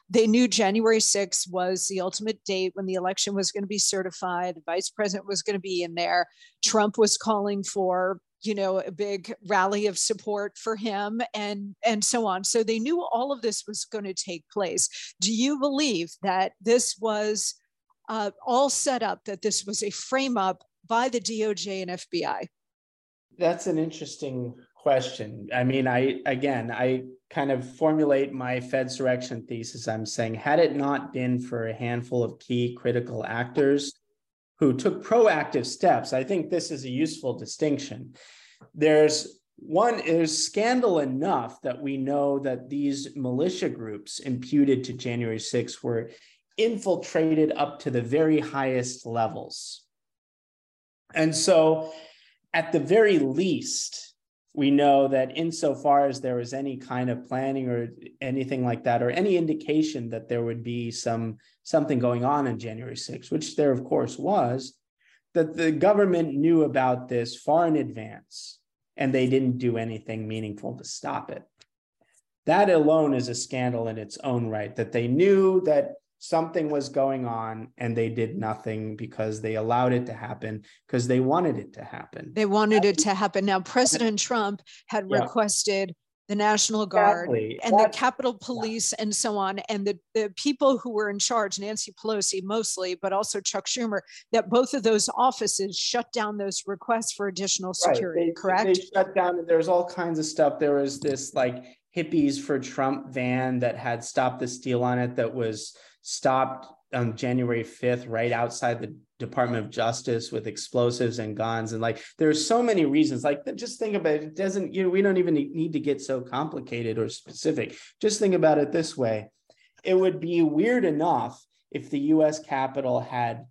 Speaker 1: they knew January 6th was the ultimate date when the election was going to be certified. The vice president was going to be in there. Trump was calling for you know a big rally of support for him and and so on so they knew all of this was going to take place do you believe that this was uh, all set up that this was a frame up by the doj and fbi
Speaker 2: that's an interesting question. I mean, I again, I kind of formulate my Fedsurrection thesis. I'm saying, had it not been for a handful of key critical actors who took proactive steps, I think this is a useful distinction. There's one is scandal enough that we know that these militia groups imputed to January 6th were infiltrated up to the very highest levels. And so at the very least, we know that insofar as there was any kind of planning or anything like that, or any indication that there would be some something going on in January 6th, which there of course was, that the government knew about this far in advance and they didn't do anything meaningful to stop it. That alone is a scandal in its own right, that they knew that something was going on and they did nothing because they allowed it to happen because they wanted it to happen.
Speaker 1: They wanted it to happen. Now, President Trump had yeah. requested the National Guard, exactly. and That's, the Capitol Police, yeah. and so on, and the, the people who were in charge, Nancy Pelosi mostly, but also Chuck Schumer, that both of those offices shut down those requests for additional security, right. they, correct?
Speaker 2: They shut down, and there's all kinds of stuff. There was this like hippies for Trump van that had Stop the Steal on it that was stopped on January 5th, right outside the Department of Justice with explosives and guns. And like, there's so many reasons. Like, just think about it. It doesn't, you know, we don't even need to get so complicated or specific. Just think about it this way it would be weird enough if the US Capitol had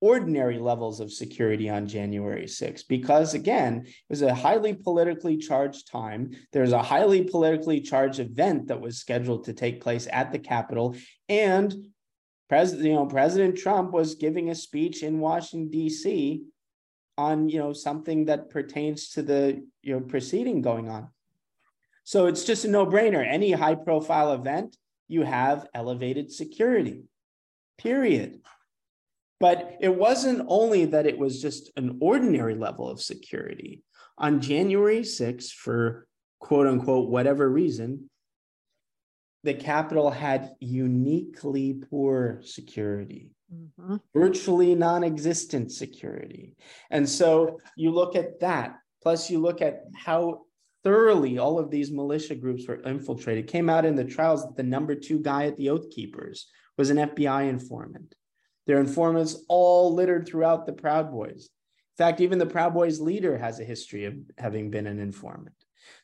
Speaker 2: ordinary levels of security on January 6th, because again, it was a highly politically charged time. There's a highly politically charged event that was scheduled to take place at the Capitol. And President, you know, President Trump was giving a speech in Washington, D.C. on, you know, something that pertains to the you know proceeding going on. So it's just a no-brainer. Any high-profile event, you have elevated security. Period. But it wasn't only that it was just an ordinary level of security. On January 6th, for quote unquote, whatever reason, the Capitol had uniquely poor security, mm-hmm. virtually non existent security. And so you look at that, plus you look at how thoroughly all of these militia groups were infiltrated. It came out in the trials that the number two guy at the Oath Keepers was an FBI informant. Their informants all littered throughout the Proud Boys. In fact, even the Proud Boys leader has a history of having been an informant.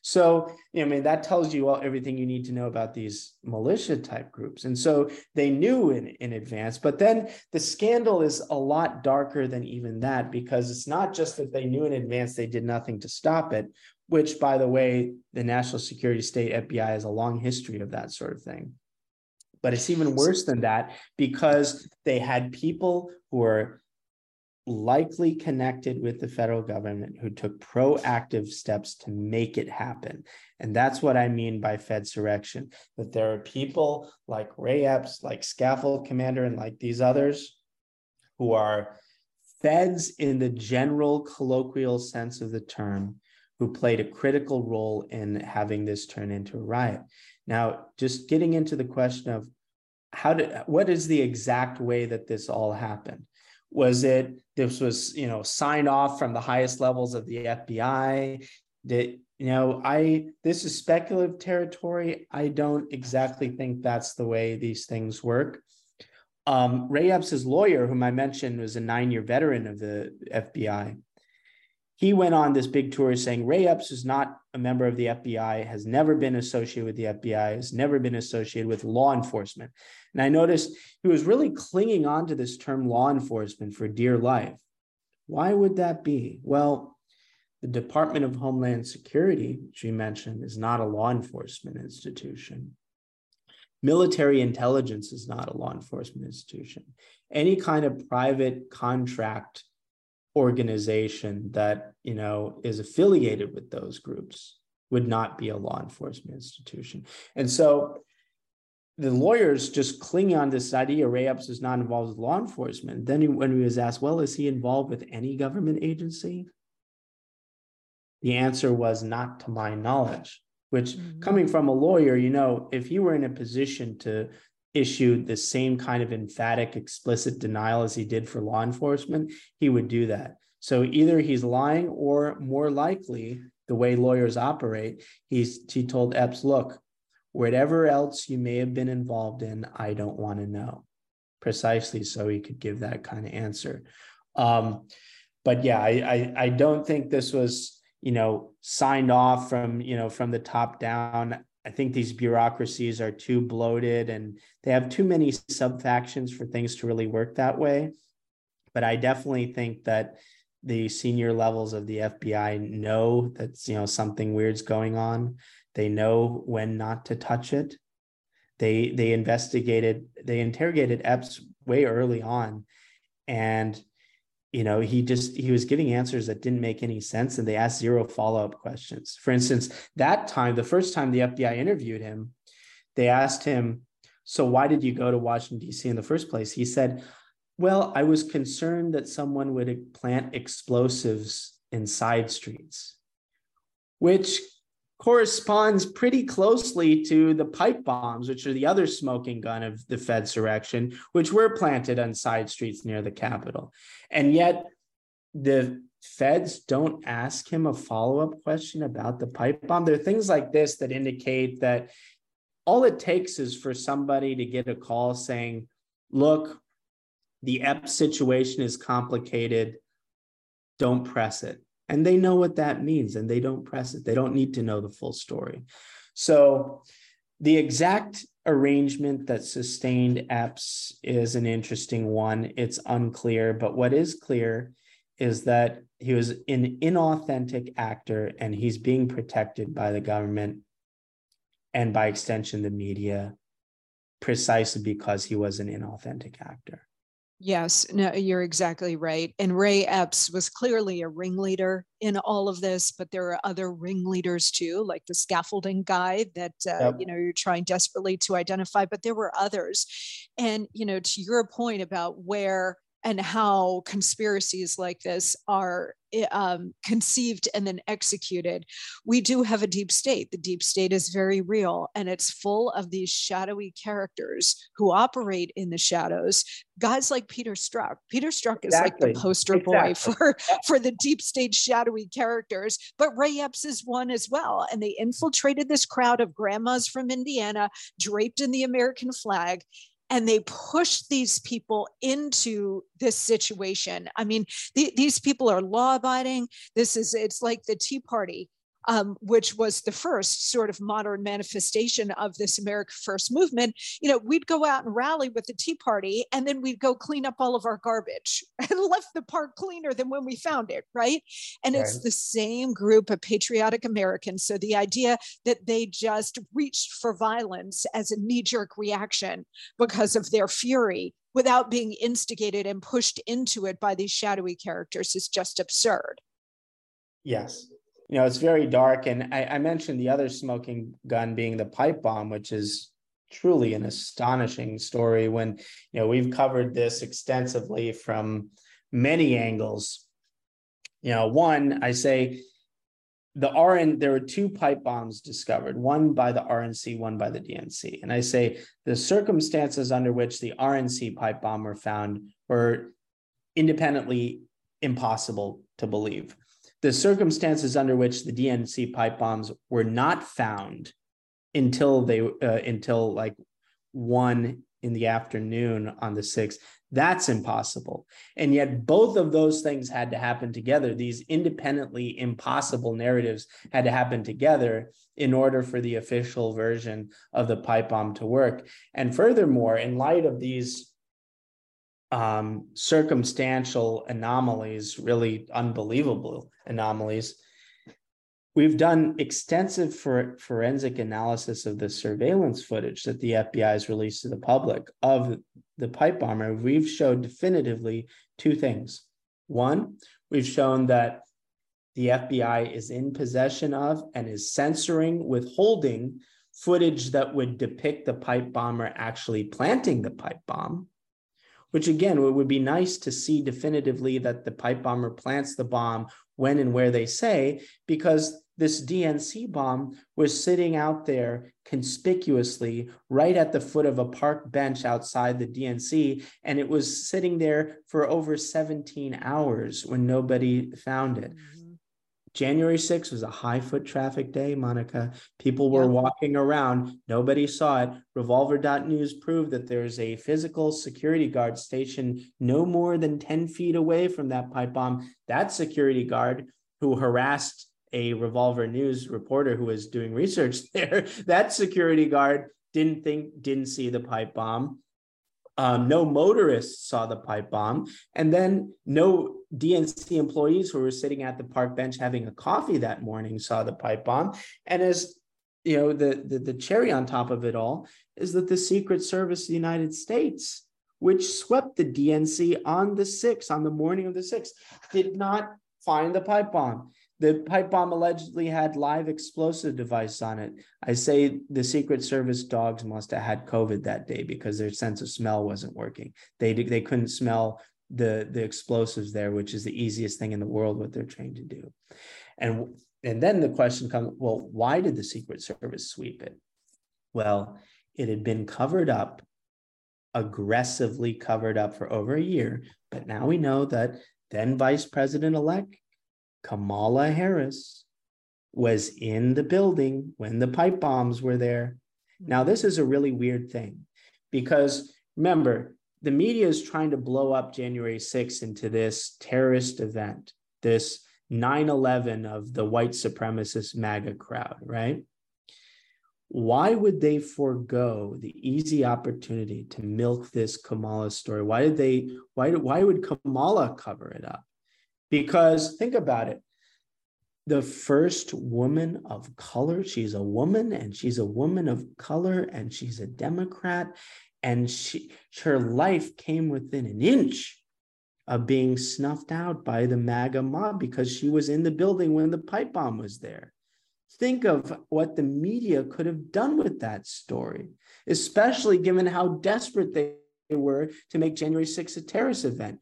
Speaker 2: So, I mean, that tells you all, everything you need to know about these militia type groups. And so they knew in, in advance. But then the scandal is a lot darker than even that because it's not just that they knew in advance they did nothing to stop it, which, by the way, the National Security State FBI has a long history of that sort of thing. But it's even worse than that because they had people who were likely connected with the federal government who took proactive steps to make it happen. And that's what I mean by Fedsurrection that there are people like Ray Epps, like Scaffold Commander, and like these others who are feds in the general colloquial sense of the term who played a critical role in having this turn into a riot. Now, just getting into the question of how did what is the exact way that this all happened? Was it this was you know signed off from the highest levels of the FBI? Did you know I this is speculative territory. I don't exactly think that's the way these things work. Um, Ray Epps' lawyer, whom I mentioned, was a nine-year veteran of the FBI he went on this big tour saying Ray Epps is not a member of the FBI, has never been associated with the FBI, has never been associated with law enforcement. And I noticed he was really clinging on to this term law enforcement for dear life. Why would that be? Well, the Department of Homeland Security, which we mentioned, is not a law enforcement institution. Military intelligence is not a law enforcement institution. Any kind of private contract organization that you know is affiliated with those groups would not be a law enforcement institution. And so the lawyers just cling on this idea ray epps is not involved with law enforcement. Then he, when he was asked well is he involved with any government agency? The answer was not to my knowledge which mm-hmm. coming from a lawyer you know if he were in a position to issued the same kind of emphatic, explicit denial as he did for law enforcement, he would do that. So either he's lying, or more likely, the way lawyers operate, he's he told Epps, look, whatever else you may have been involved in, I don't want to know. Precisely so he could give that kind of answer. Um, but yeah, I, I I don't think this was you know signed off from you know from the top down I think these bureaucracies are too bloated and they have too many sub factions for things to really work that way. But I definitely think that the senior levels of the FBI know that you know something weird's going on. They know when not to touch it. They they investigated, they interrogated Epps way early on, and you know he just he was giving answers that didn't make any sense and they asked zero follow-up questions. For instance that time the first time the fbi interviewed him they asked him so why did you go to washington d.c in the first place? He said well i was concerned that someone would plant explosives in side streets which corresponds pretty closely to the pipe bombs, which are the other smoking gun of the Fed's Fedsurrection, which were planted on side streets near the Capitol. And yet, the feds don't ask him a follow up question about the pipe bomb. There are things like this that indicate that all it takes is for somebody to get a call saying, look, the Epps situation is complicated. Don't press it. And they know what that means and they don't press it. They don't need to know the full story. So the exact arrangement that sustained Epps is an interesting one. It's unclear, but what is clear is that he was an inauthentic actor and he's being protected by the government and by extension the media precisely because he was an inauthentic actor.
Speaker 1: Yes, no, you're exactly right. And Ray Epps was clearly a ringleader in all of this, but there are other ringleaders too, like the scaffolding guy that uh, yep. you know you're trying desperately to identify. But there were others, and you know, to your point about where and how conspiracies like this are eh, um, conceived and then executed. We do have a deep state. The deep state is very real and it's full of these shadowy characters who operate in the shadows. Guys like Peter Strzok. Peter Strzok is exactly. like the poster boy for, for the deep state shadowy characters, but Ray Epps is one as well. And they infiltrated this crowd of grandmas from Indiana draped in the American flag and they push these people into this situation. I mean, th- these people are law abiding. This is, it's like the Tea Party um, which was the first sort of modern manifestation of this America First movement, you know, we'd go out and rally with the Tea Party and then we'd go clean up all of our garbage and left the park cleaner than when we found it, right? And right. it's the same group of patriotic Americans. So the idea that they just reached for violence as a knee jerk reaction because of their fury without being instigated and pushed into it by these shadowy characters is just absurd.
Speaker 2: Yes, you know, it's very dark. And I, I mentioned the other smoking gun being the pipe bomb, which is truly an astonishing story when, you know, we've covered this extensively from many angles. You know, one, I say the RN, there were two pipe bombs discovered, one by the RNC, one by the DNC. And I say the circumstances under which the RNC pipe bomb were found were independently impossible to believe the circumstances under which the DNC pipe bombs were not found until they uh, until like one in the afternoon on the 6th that's impossible. And yet both of those things had to happen together. These independently impossible narratives had to happen together in order for the official version of the pipe bomb to work. And furthermore in light of these um, circumstantial anomalies, really unbelievable anomalies. We've done extensive for, forensic analysis of the surveillance footage that the FBI has released to the public of the pipe bomber. We've shown definitively two things. One, we've shown that the FBI is in possession of and is censoring, withholding footage that would depict the pipe bomber actually planting the pipe bomb which again, it would be nice to see definitively that the pipe bomber plants the bomb when and where they say, because this DNC bomb was sitting out there conspicuously right at the foot of a park bench outside the DNC. And it was sitting there for over 17 hours when nobody found it. January 6th was a high foot traffic day, Monica. People were yeah. walking around. Nobody saw it. Revolver.news proved that there's a physical security guard stationed no more than 10 feet away from that pipe bomb. That security guard who harassed a Revolver News reporter who was doing research there, that security guard didn't think, didn't see the pipe bomb. Um, no motorists saw the pipe bomb, and then no DNC employees who were sitting at the park bench having a coffee that morning saw the pipe bomb. And as you know, the, the, the cherry on top of it all is that the Secret Service of the United States, which swept the DNC on the 6th, on the morning of the 6th, did not find the pipe bomb. The pipe bomb allegedly had live explosive device on it. I say the Secret Service dogs must have had COVID that day because their sense of smell wasn't working. They they couldn't smell the the explosives there, which is the easiest thing in the world what they're trained to do. And and then the question comes well, why did the Secret Service sweep it? Well, it had been covered up, aggressively covered up for over a year. But now we know that then Vice President elect Kamala Harris was in the building when the pipe bombs were there. Now, this is a really weird thing because remember, the media is trying to blow up January 6th into this terrorist event, this 9 11 of the white supremacist MAGA crowd, right? Why would they forego the easy opportunity to milk this Kamala story? Why did they, why, why would Kamala cover it up? Because think about it the first woman of color. She's a woman and she's a woman of color and she's a Democrat. And she, her life came within an inch of being snuffed out by the MAGA mob because she was in the building when the pipe bomb was there. Think of what the media could have done with that story, especially given how desperate they were to make January 6th a terrorist event.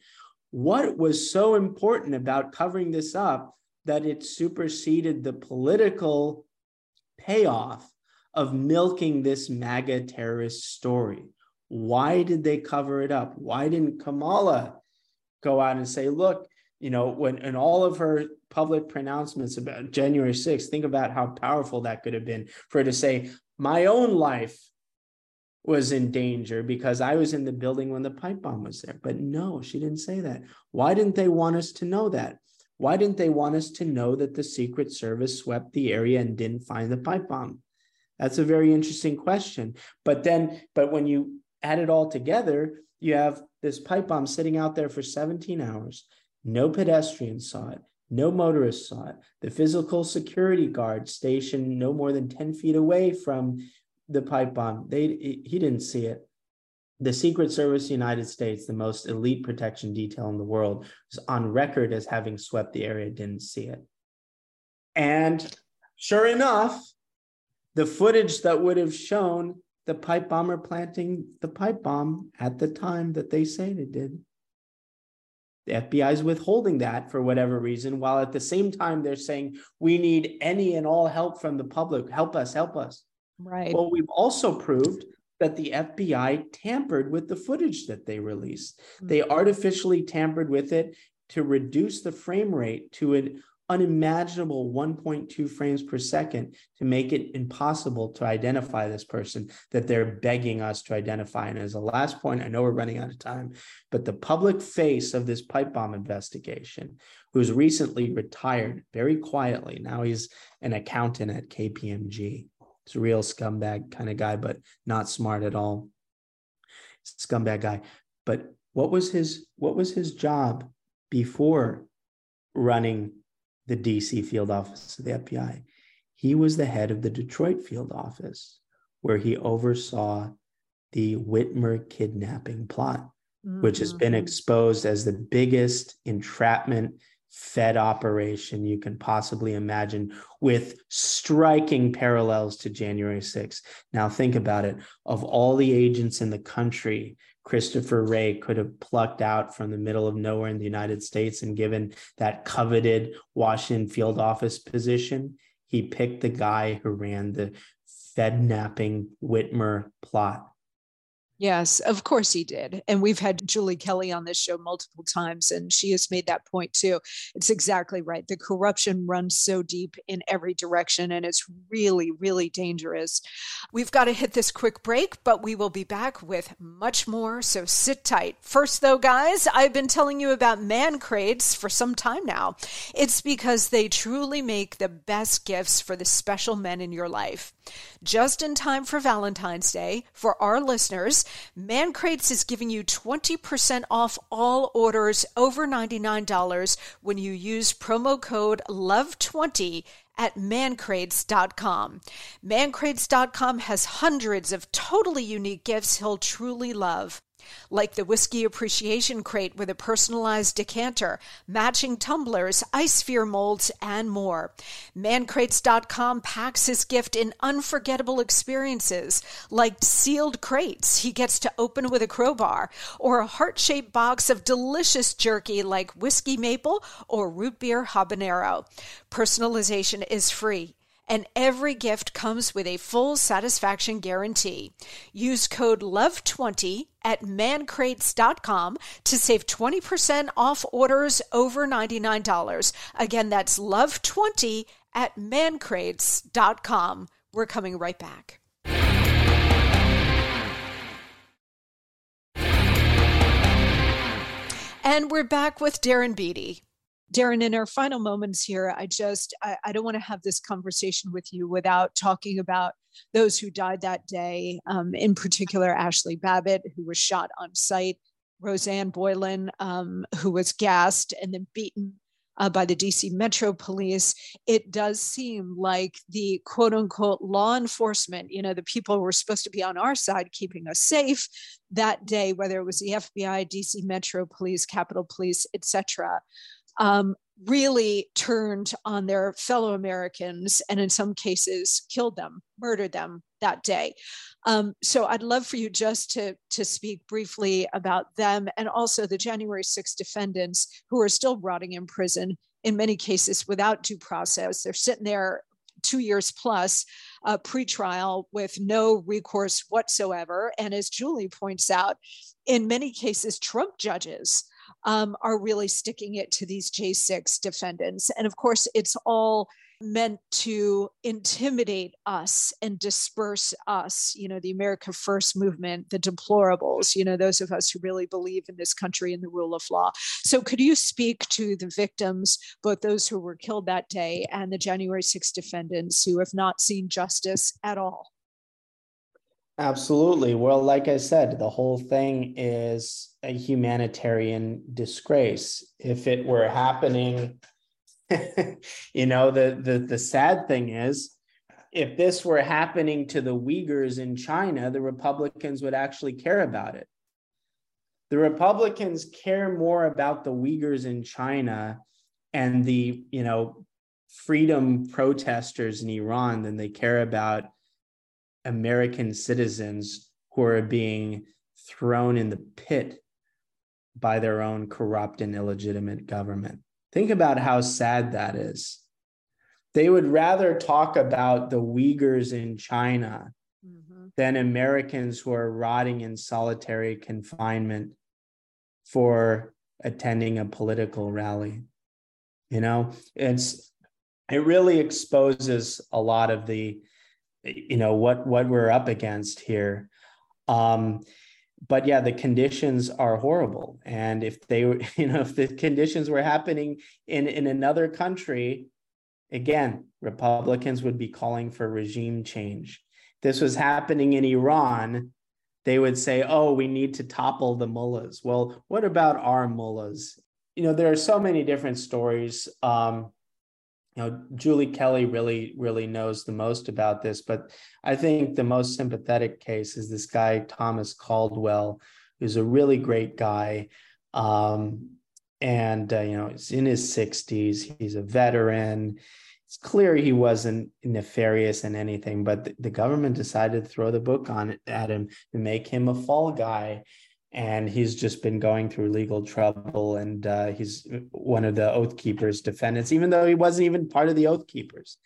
Speaker 2: What was so important about covering this up that it superseded the political payoff of milking this MAGA terrorist story? Why did they cover it up? Why didn't Kamala go out and say, look, you know, when in all of her public pronouncements about January 6th, think about how powerful that could have been for her to say, my own life was in danger because I was in the building when the pipe bomb was there. But no, she didn't say that. Why didn't they want us to know that? Why didn't they want us to know that the Secret Service swept the area and didn't find the pipe bomb? That's a very interesting question. But then, but when you add it all together, you have this pipe bomb sitting out there for 17 hours. No pedestrians saw it. No motorists saw it. The physical security guard stationed no more than 10 feet away from the pipe bomb, they, he didn't see it. The Secret Service United States, the most elite protection detail in the world, was on record as having swept the area, didn't see it. And sure enough, the footage that would have shown the pipe bomber planting the pipe bomb at the time that they say they did the FBI is withholding that for whatever reason, while at the same time they're saying we need any and all help from the public. Help us, help us.
Speaker 1: Right.
Speaker 2: Well, we've also proved that the FBI tampered with the footage that they released. Mm-hmm. They artificially tampered with it to reduce the frame rate to an unimaginable 1.2 frames per second to make it impossible to identify this person that they're begging us to identify. And as a last point, I know we're running out of time, but the public face of this pipe bomb investigation, who's recently retired very quietly, now he's an accountant at KPMG. He's a real scumbag kind of guy, but not smart at all. Scumbag guy. But what was his what was his job before running the DC field office of the FBI. He was the head of the Detroit field office, where he oversaw the Whitmer kidnapping plot, mm-hmm. which has been mm-hmm. exposed as the biggest entrapment Fed operation you can possibly imagine, with striking parallels to January 6th. Now, think about it. Of all the agents in the country Christopher Wray could have plucked out from the middle of nowhere in the United States and given that coveted Washington field office position, he picked the guy who ran the Fed napping Whitmer plot.
Speaker 1: Yes, of course he did. And we've had Julie Kelly on this show multiple times, and she has made that point too. It's exactly right. The corruption runs so deep in every direction, and it's really, really dangerous. We've got to hit this quick break, but we will be back with much more. So sit tight. First, though, guys, I've been telling you about man crates for some time now. It's because they truly make the best gifts for the special men in your life. Just in time for Valentine's Day, for our listeners, Man Crates is giving you 20% off all orders over $99 when you use promo code LOVE20 at mancrates.com. Mancrates.com has hundreds of totally unique gifts he'll truly love. Like the Whiskey Appreciation Crate with a personalized decanter, matching tumblers, ice sphere molds, and more. Mancrates.com packs his gift in unforgettable experiences, like sealed crates he gets to open with a crowbar, or a heart shaped box of delicious jerky like whiskey maple or root beer habanero. Personalization is free and every gift comes with a full satisfaction guarantee. Use code LOVE20 at mancrates.com to save 20% off orders over $99. Again, that's LOVE20 at mancrates.com. We're coming right back. And we're back with Darren Beattie. Darren, in our final moments here, I just I, I don't want to have this conversation with you without talking about those who died that day. Um, in particular, Ashley Babbitt, who was shot on sight, Rosanne Boyland, um, who was gassed and then beaten uh, by the DC Metro Police. It does seem like the quote unquote law enforcement, you know, the people who were supposed to be on our side keeping us safe that day, whether it was the FBI, DC Metro Police, Capitol Police, etc um, really turned on their fellow Americans and in some cases killed them, murdered them that day. Um, so I'd love for you just to, to speak briefly about them and also the January 6 defendants who are still rotting in prison, in many cases without due process. They're sitting there two years plus uh, pre-trial with no recourse whatsoever. And as Julie points out, in many cases, Trump judges um, are really sticking it to these J6 defendants. And of course, it's all meant to intimidate us and disperse us, you know, the America First movement, the deplorables, you know, those of us who really believe in this country and the rule of law. So, could you speak to the victims, both those who were killed that day and the January 6 defendants who have not seen justice at all?
Speaker 2: Absolutely. Well, like I said, the whole thing is a humanitarian disgrace. If it were happening, you know, the, the the sad thing is if this were happening to the Uyghurs in China, the Republicans would actually care about it. The Republicans care more about the Uyghurs in China and the, you know, freedom protesters in Iran than they care about American citizens who are being thrown in the pit by their own corrupt and illegitimate government. Think about how sad that is. They would rather talk about the Uyghurs in China mm-hmm. than Americans who are rotting in solitary confinement for attending a political rally. You know, it's it really exposes a lot of the you know what what we're up against here. Um but yeah the conditions are horrible. And if they you know if the conditions were happening in in another country again republicans would be calling for regime change. This was happening in iran. They would say oh we need to topple the mullahs. Well what about our mullahs? You know there are so many different stories. Um you know julie kelly really really knows the most about this but i think the most sympathetic case is this guy thomas caldwell who's a really great guy um, and uh, you know he's in his 60s he's a veteran. It's clear he wasn't nefarious in anything but the, the government decided to throw the book on at him to make him a fall guy and he's just been going through legal trouble and uh, he's one of the oath keepers defendants even though he wasn't even part of the oath keepers.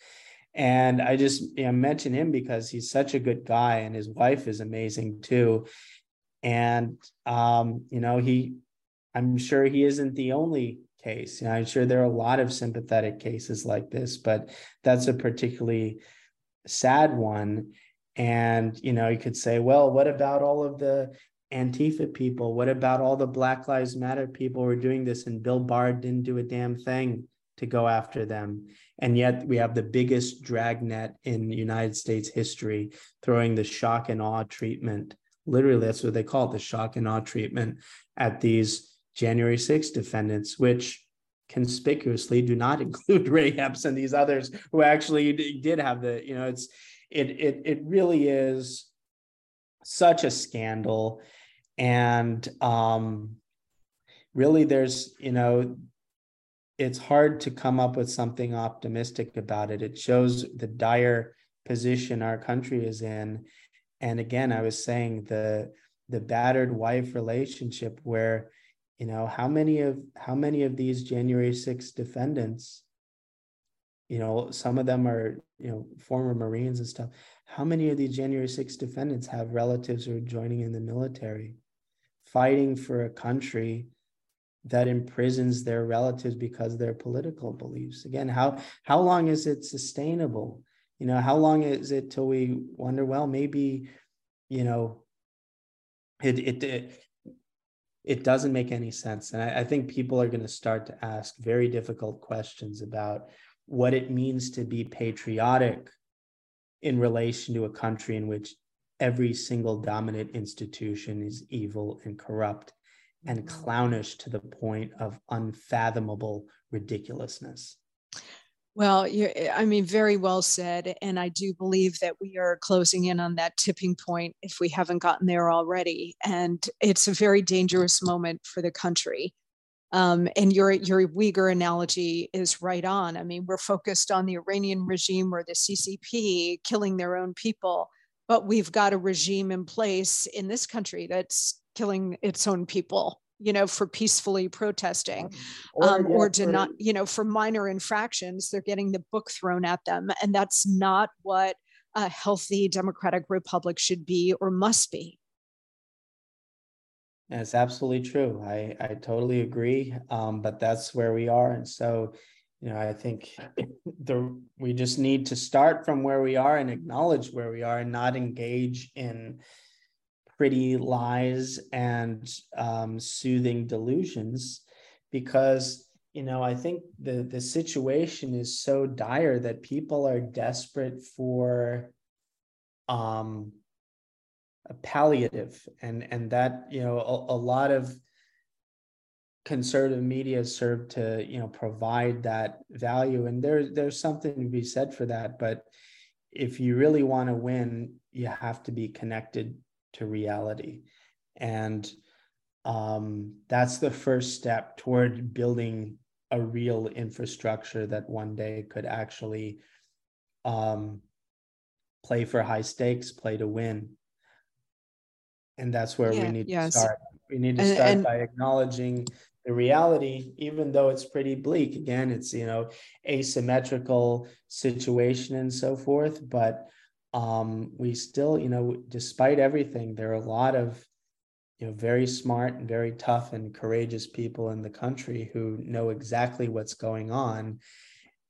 Speaker 2: And i just you know, mention him because he's such a good guy and his wife is amazing too. And um, you know he i'm sure he isn't the only case. You know, i'm sure there are a lot of sympathetic cases like this but that's a particularly sad one. And you know you could say well what about all of the Antifa people? What about all the Black Lives Matter people who are doing this? And Bill Barr didn't do a damn thing to go after them. And yet we have the biggest dragnet in United States history throwing the shock and awe treatment. Literally, that's what they call it the shock and awe treatment at these January 6 defendants, which conspicuously do not include Ray Epps and these others who actually did have the, you know, it's it it it really is such a scandal and um, really there's you know it's hard to come up with something optimistic about it. It shows the dire position our country is in. And again i was saying the the battered wife relationship where you know how many of how many of these january 6 defendants you know some of them are you know former marines and stuff. How many of these january 6 defendants have relatives who are joining in the military fighting for a country that imprisons their relatives because of their political beliefs. Again how how long is it sustainable? You know how long is it till we wonder well maybe you know it it it, it doesn't make any sense. And I, I think people are going to start to ask very difficult questions about what it means to be patriotic in relation to a country in which every single dominant institution is evil and corrupt and mm-hmm. clownish to the point of unfathomable ridiculousness.
Speaker 1: Well, I mean, very well said. And I do believe that we are closing in on that tipping point if we haven't gotten there already. And it's a very dangerous moment for the country. Um, and your your Uyghur analogy is right on. I mean, we're focused on the Iranian regime or the CCP killing their own people, but we've got a regime in place in this country that's killing its own people you know for peacefully protesting or, um, or to not you know for minor infractions they're getting the book thrown at them and that's not what a healthy democratic republic should be or must be.
Speaker 2: That's absolutely true. I i totally agree um, but that's where we are and so you know i think the we just need to start from where we are and acknowledge where we are and not engage in pretty lies and um, soothing delusions because you know i think the the situation is so dire that people are desperate for um a palliative and and that you know a, a lot of conservative media serve to you know provide that value and there there's something to be said for that but if you really want to win you have to be connected to reality. And um, that's the first step toward building a real infrastructure that one day could actually um, play for high stakes, play to win. And that's where yeah, we need yes. to start. We need to and, start and, by acknowledging the reality, even though it's pretty bleak. Again, it's you know asymmetrical situation and so forth, but um, we still, you know, despite everything, there are a lot of, you know, very smart and very tough and courageous people in the country who know exactly what's going on,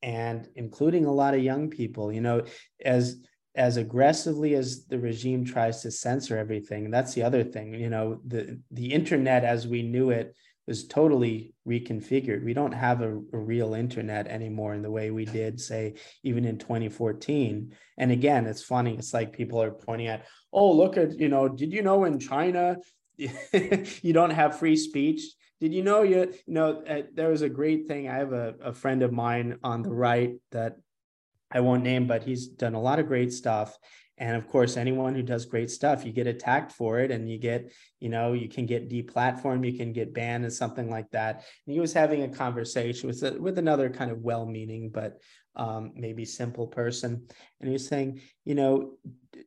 Speaker 2: and including a lot of young people. You know, as as aggressively as the regime tries to censor everything, that's the other thing. You know, the the internet as we knew it was totally reconfigured. We don't have a, a, real internet anymore in the way we did, say, even in 2014. And again, it's funny. It's like people are pointing at, oh, look at, you know, did you know in China you don't have free speech? Did you know you, you know, uh, there was a great thing. I have a, a friend of mine on the right that I won't name, but he's done a lot of great stuff and of course anyone who does great stuff you get attacked for it and you get you know you can get deplatformed you can get banned and something like that and he was having a conversation with with another kind of well-meaning but um, maybe simple person and he was saying you know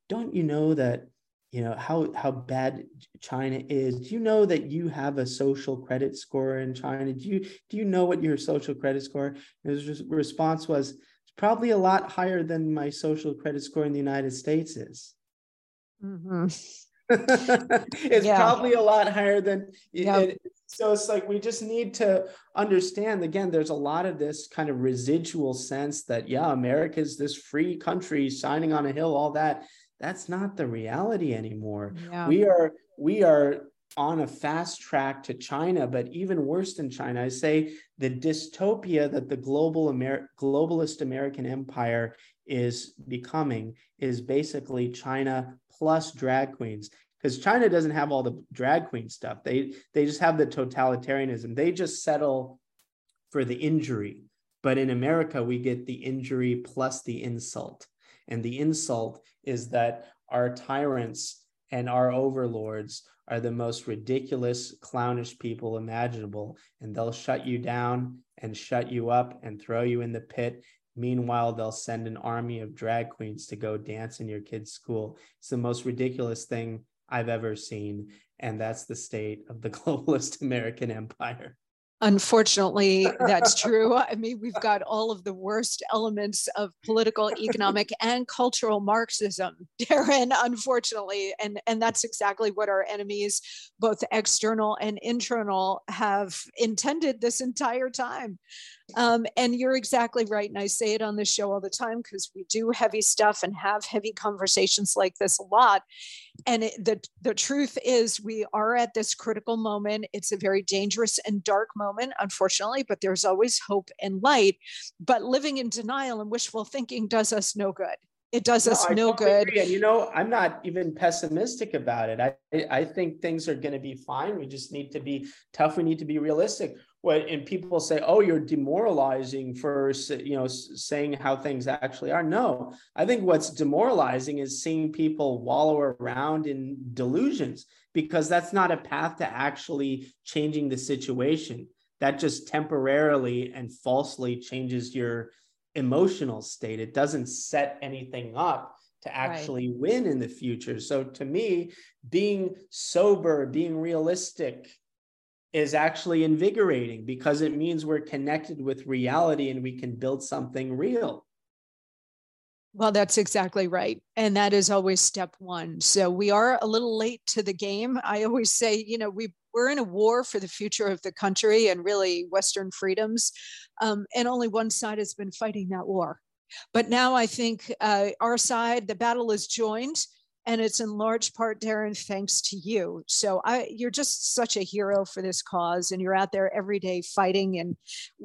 Speaker 2: don't you know that you know how how bad China is. Do you know that you have a social credit score in China? Do you do you know what your social credit score? His response was, probably a lot higher than my social credit score in the United States is. Mm-hmm. it's yeah. probably a lot higher than yeah. It, so it's like we just need to understand again there's a lot of this kind of residual sense that yeah america is this free country signing on a hill all that that's not the reality anymore yeah. we are we are on a fast track to China, but even worse than China, I say the dystopia that the global Amer- globalist American empire is becoming is basically China plus drag queens. Because China doesn't have all the drag queen stuff. They they just have the totalitarianism. They just settle for the injury. But in America, we get the injury plus the insult. And the insult is that our tyrants and our overlords are the most ridiculous, clownish people imaginable, and they'll shut you down and shut you up and throw you in the pit. Meanwhile, they'll send an army of drag queens to go dance in your kid's school. It's the most ridiculous thing I've ever seen. And that's the state of the globalist American empire.
Speaker 1: Unfortunately, that's true. I mean, we've got all of the worst elements of political, economic, and cultural Marxism, Darren, unfortunately. And, and that's exactly what our enemies, both external and internal, have intended this entire time. Um, and you're exactly right. And I say it on the show all the time because we do heavy stuff and have heavy conversations like this a lot. And it, the, the truth is, we are at this critical moment. It's a very dangerous and dark moment, unfortunately, but there's always hope and light. But living in denial and wishful thinking does us no good it does no, us I no good.
Speaker 2: Agree. And you know, I'm not even pessimistic about it. I I think things are going to be fine. We just need to be tough. We need to be realistic what and people say oh you're demoralizing for you know saying how things actually are. No i think what's demoralizing is seeing people wallow around in delusions because that's not a path to actually changing the situation. That just temporarily and falsely changes your emotional state. It doesn't set anything up to actually right. win in the future. So to me being sober being realistic is actually invigorating because it means we're connected with reality and we can build something real.
Speaker 1: Well, that's exactly right. And that is always step one. So we are a little late to the game. I always say, you know, we, we're in a war for the future of the country and really Western freedoms. Um, and only one side has been fighting that war. But now I think uh, our side, the battle is joined and it's in large part darren thanks to you. So i you're just such a hero for this cause and you're out there every day fighting and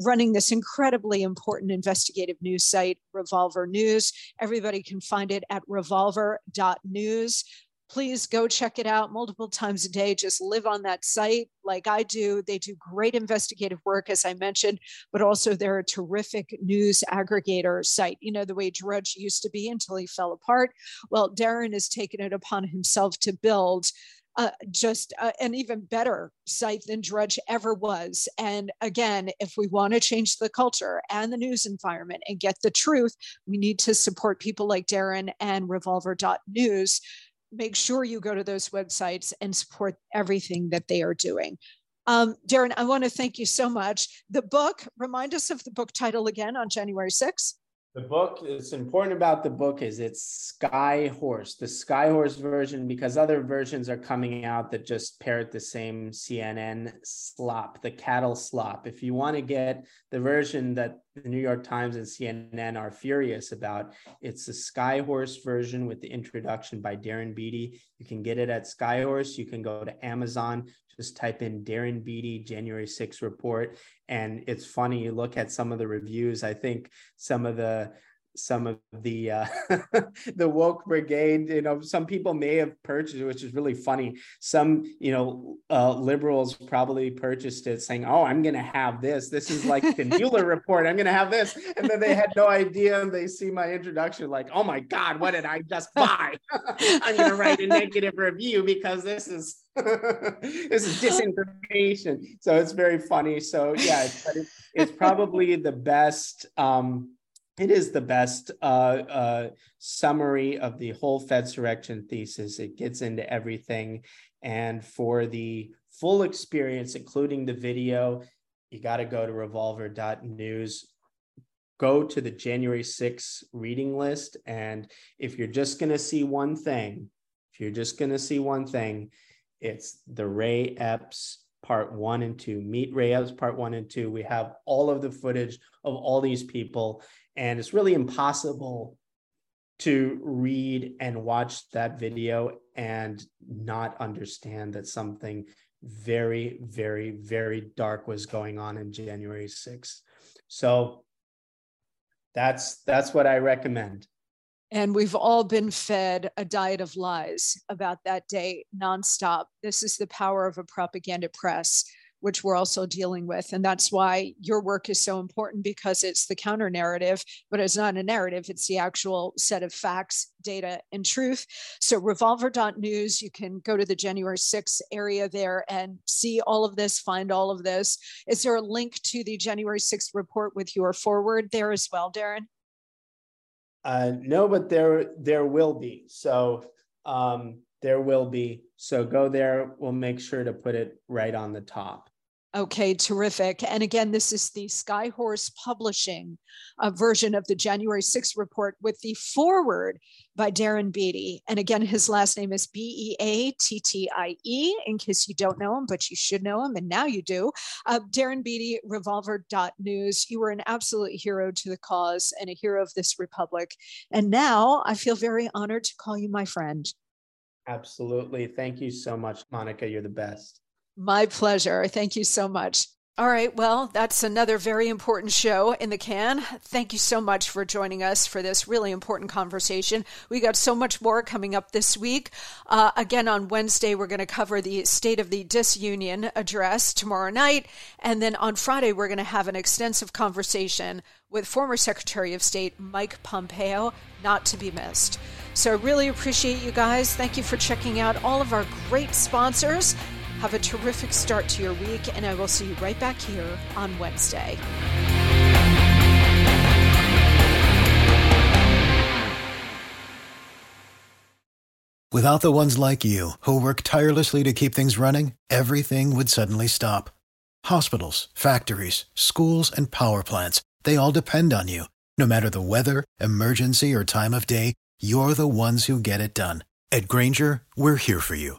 Speaker 1: running this incredibly important investigative news site revolver news. Everybody can find it at revolver.news please go check it out multiple times a day. Just live on that site like I do. They do great investigative work, as I mentioned, but also they're a terrific news aggregator site, you know, the way Drudge used to be until he fell apart. Well, Darren has taken it upon himself to build uh, just uh, an even better site than Drudge ever was. And again, if we want to change the culture and the news environment and get the truth, we need to support people like Darren and Revolver.news make sure you go to those websites and support everything that they are doing. Um, Darren, I want to thank you so much. The book, remind us of the book title again on January 6th.
Speaker 2: The book, it's important about the book is it's Skyhorse, the Skyhorse version, because other versions are coming out that just parrot the same CNN slop, the cattle slop. If you want to get the version that the New York Times and CNN are furious about, it's the Skyhorse version with the introduction by Darren Beattie. You can get it at Skyhorse. You can go to Amazon, just type in Darren Beattie January 6th report, and it's funny you look at some of the reviews i think some of the some of the uh, the woke brigade you know some people may have purchased it which is really funny. Some you know uh, liberals probably purchased it saying oh i'm gonna have this. This is like the mueller report. I'm gonna have this. And then they had no idea and they see my introduction like oh my god what did i just buy? I'm gonna write a negative review because this is this is disinformation. So it's very funny. So yeah it's, it's probably the best um it is the best uh, uh, summary of the whole Fed Fedsurrection thesis. It gets into everything. And for the full experience, including the video, you got to go to revolver.news. Go to the January 6th reading list. And if you're just going to see one thing, if you're just going to see one thing, it's the Ray Epps part one and two. Meet Ray Epps part one and two. We have all of the footage of all these people and it's really impossible to read and watch that video and not understand that something very, very, very dark was going on in January 6th. So that's that's what I recommend.
Speaker 1: And we've all been fed a diet of lies about that day nonstop. This is the power of a propaganda press which we're also dealing with. And that's why your work is so important because it's the counter narrative, but it's not a narrative, it's the actual set of facts, data, and truth. So, revolver.news, you can go to the January 6th area there and see all of this, find all of this. Is there a link to the January 6th report with your foreword there as well, Darren?
Speaker 2: Uh, no, but there there will be. So um, there will be. So go there. We'll make sure to put it right on the top.
Speaker 1: Okay, terrific. And again, this is the Skyhorse Publishing uh, version of the January 6th report with the foreword by Darren Beattie. And again, his last name is B E A T T I E, in case you don't know him, but you should know him. And now you do. Uh, Darren Beattie, revolver.news. You were an absolute hero to the cause and a hero of this republic. And now I feel very honored to call you my friend.
Speaker 2: Absolutely. Thank you so much, Monica. You're the best.
Speaker 1: My pleasure. Thank you so much. All right. Well, that's another very important show in the can. Thank you so much for joining us for this really important conversation. We got so much more coming up this week. Uh, again, on Wednesday, we're going to cover the State of the Disunion address tomorrow night. And then on Friday, we're going to have an extensive conversation with former Secretary of State Mike Pompeo, not to be missed. So I really appreciate you guys. Thank you for checking out all of our great sponsors. Have a terrific start to your week, and I will see you right back here on Wednesday.
Speaker 3: Without the ones like you, who work tirelessly to keep things running, everything would suddenly stop. Hospitals, factories, schools, and power plants, they all depend on you. No matter the weather, emergency, or time of day, you're the ones who get it done. At Grainger, we're here for you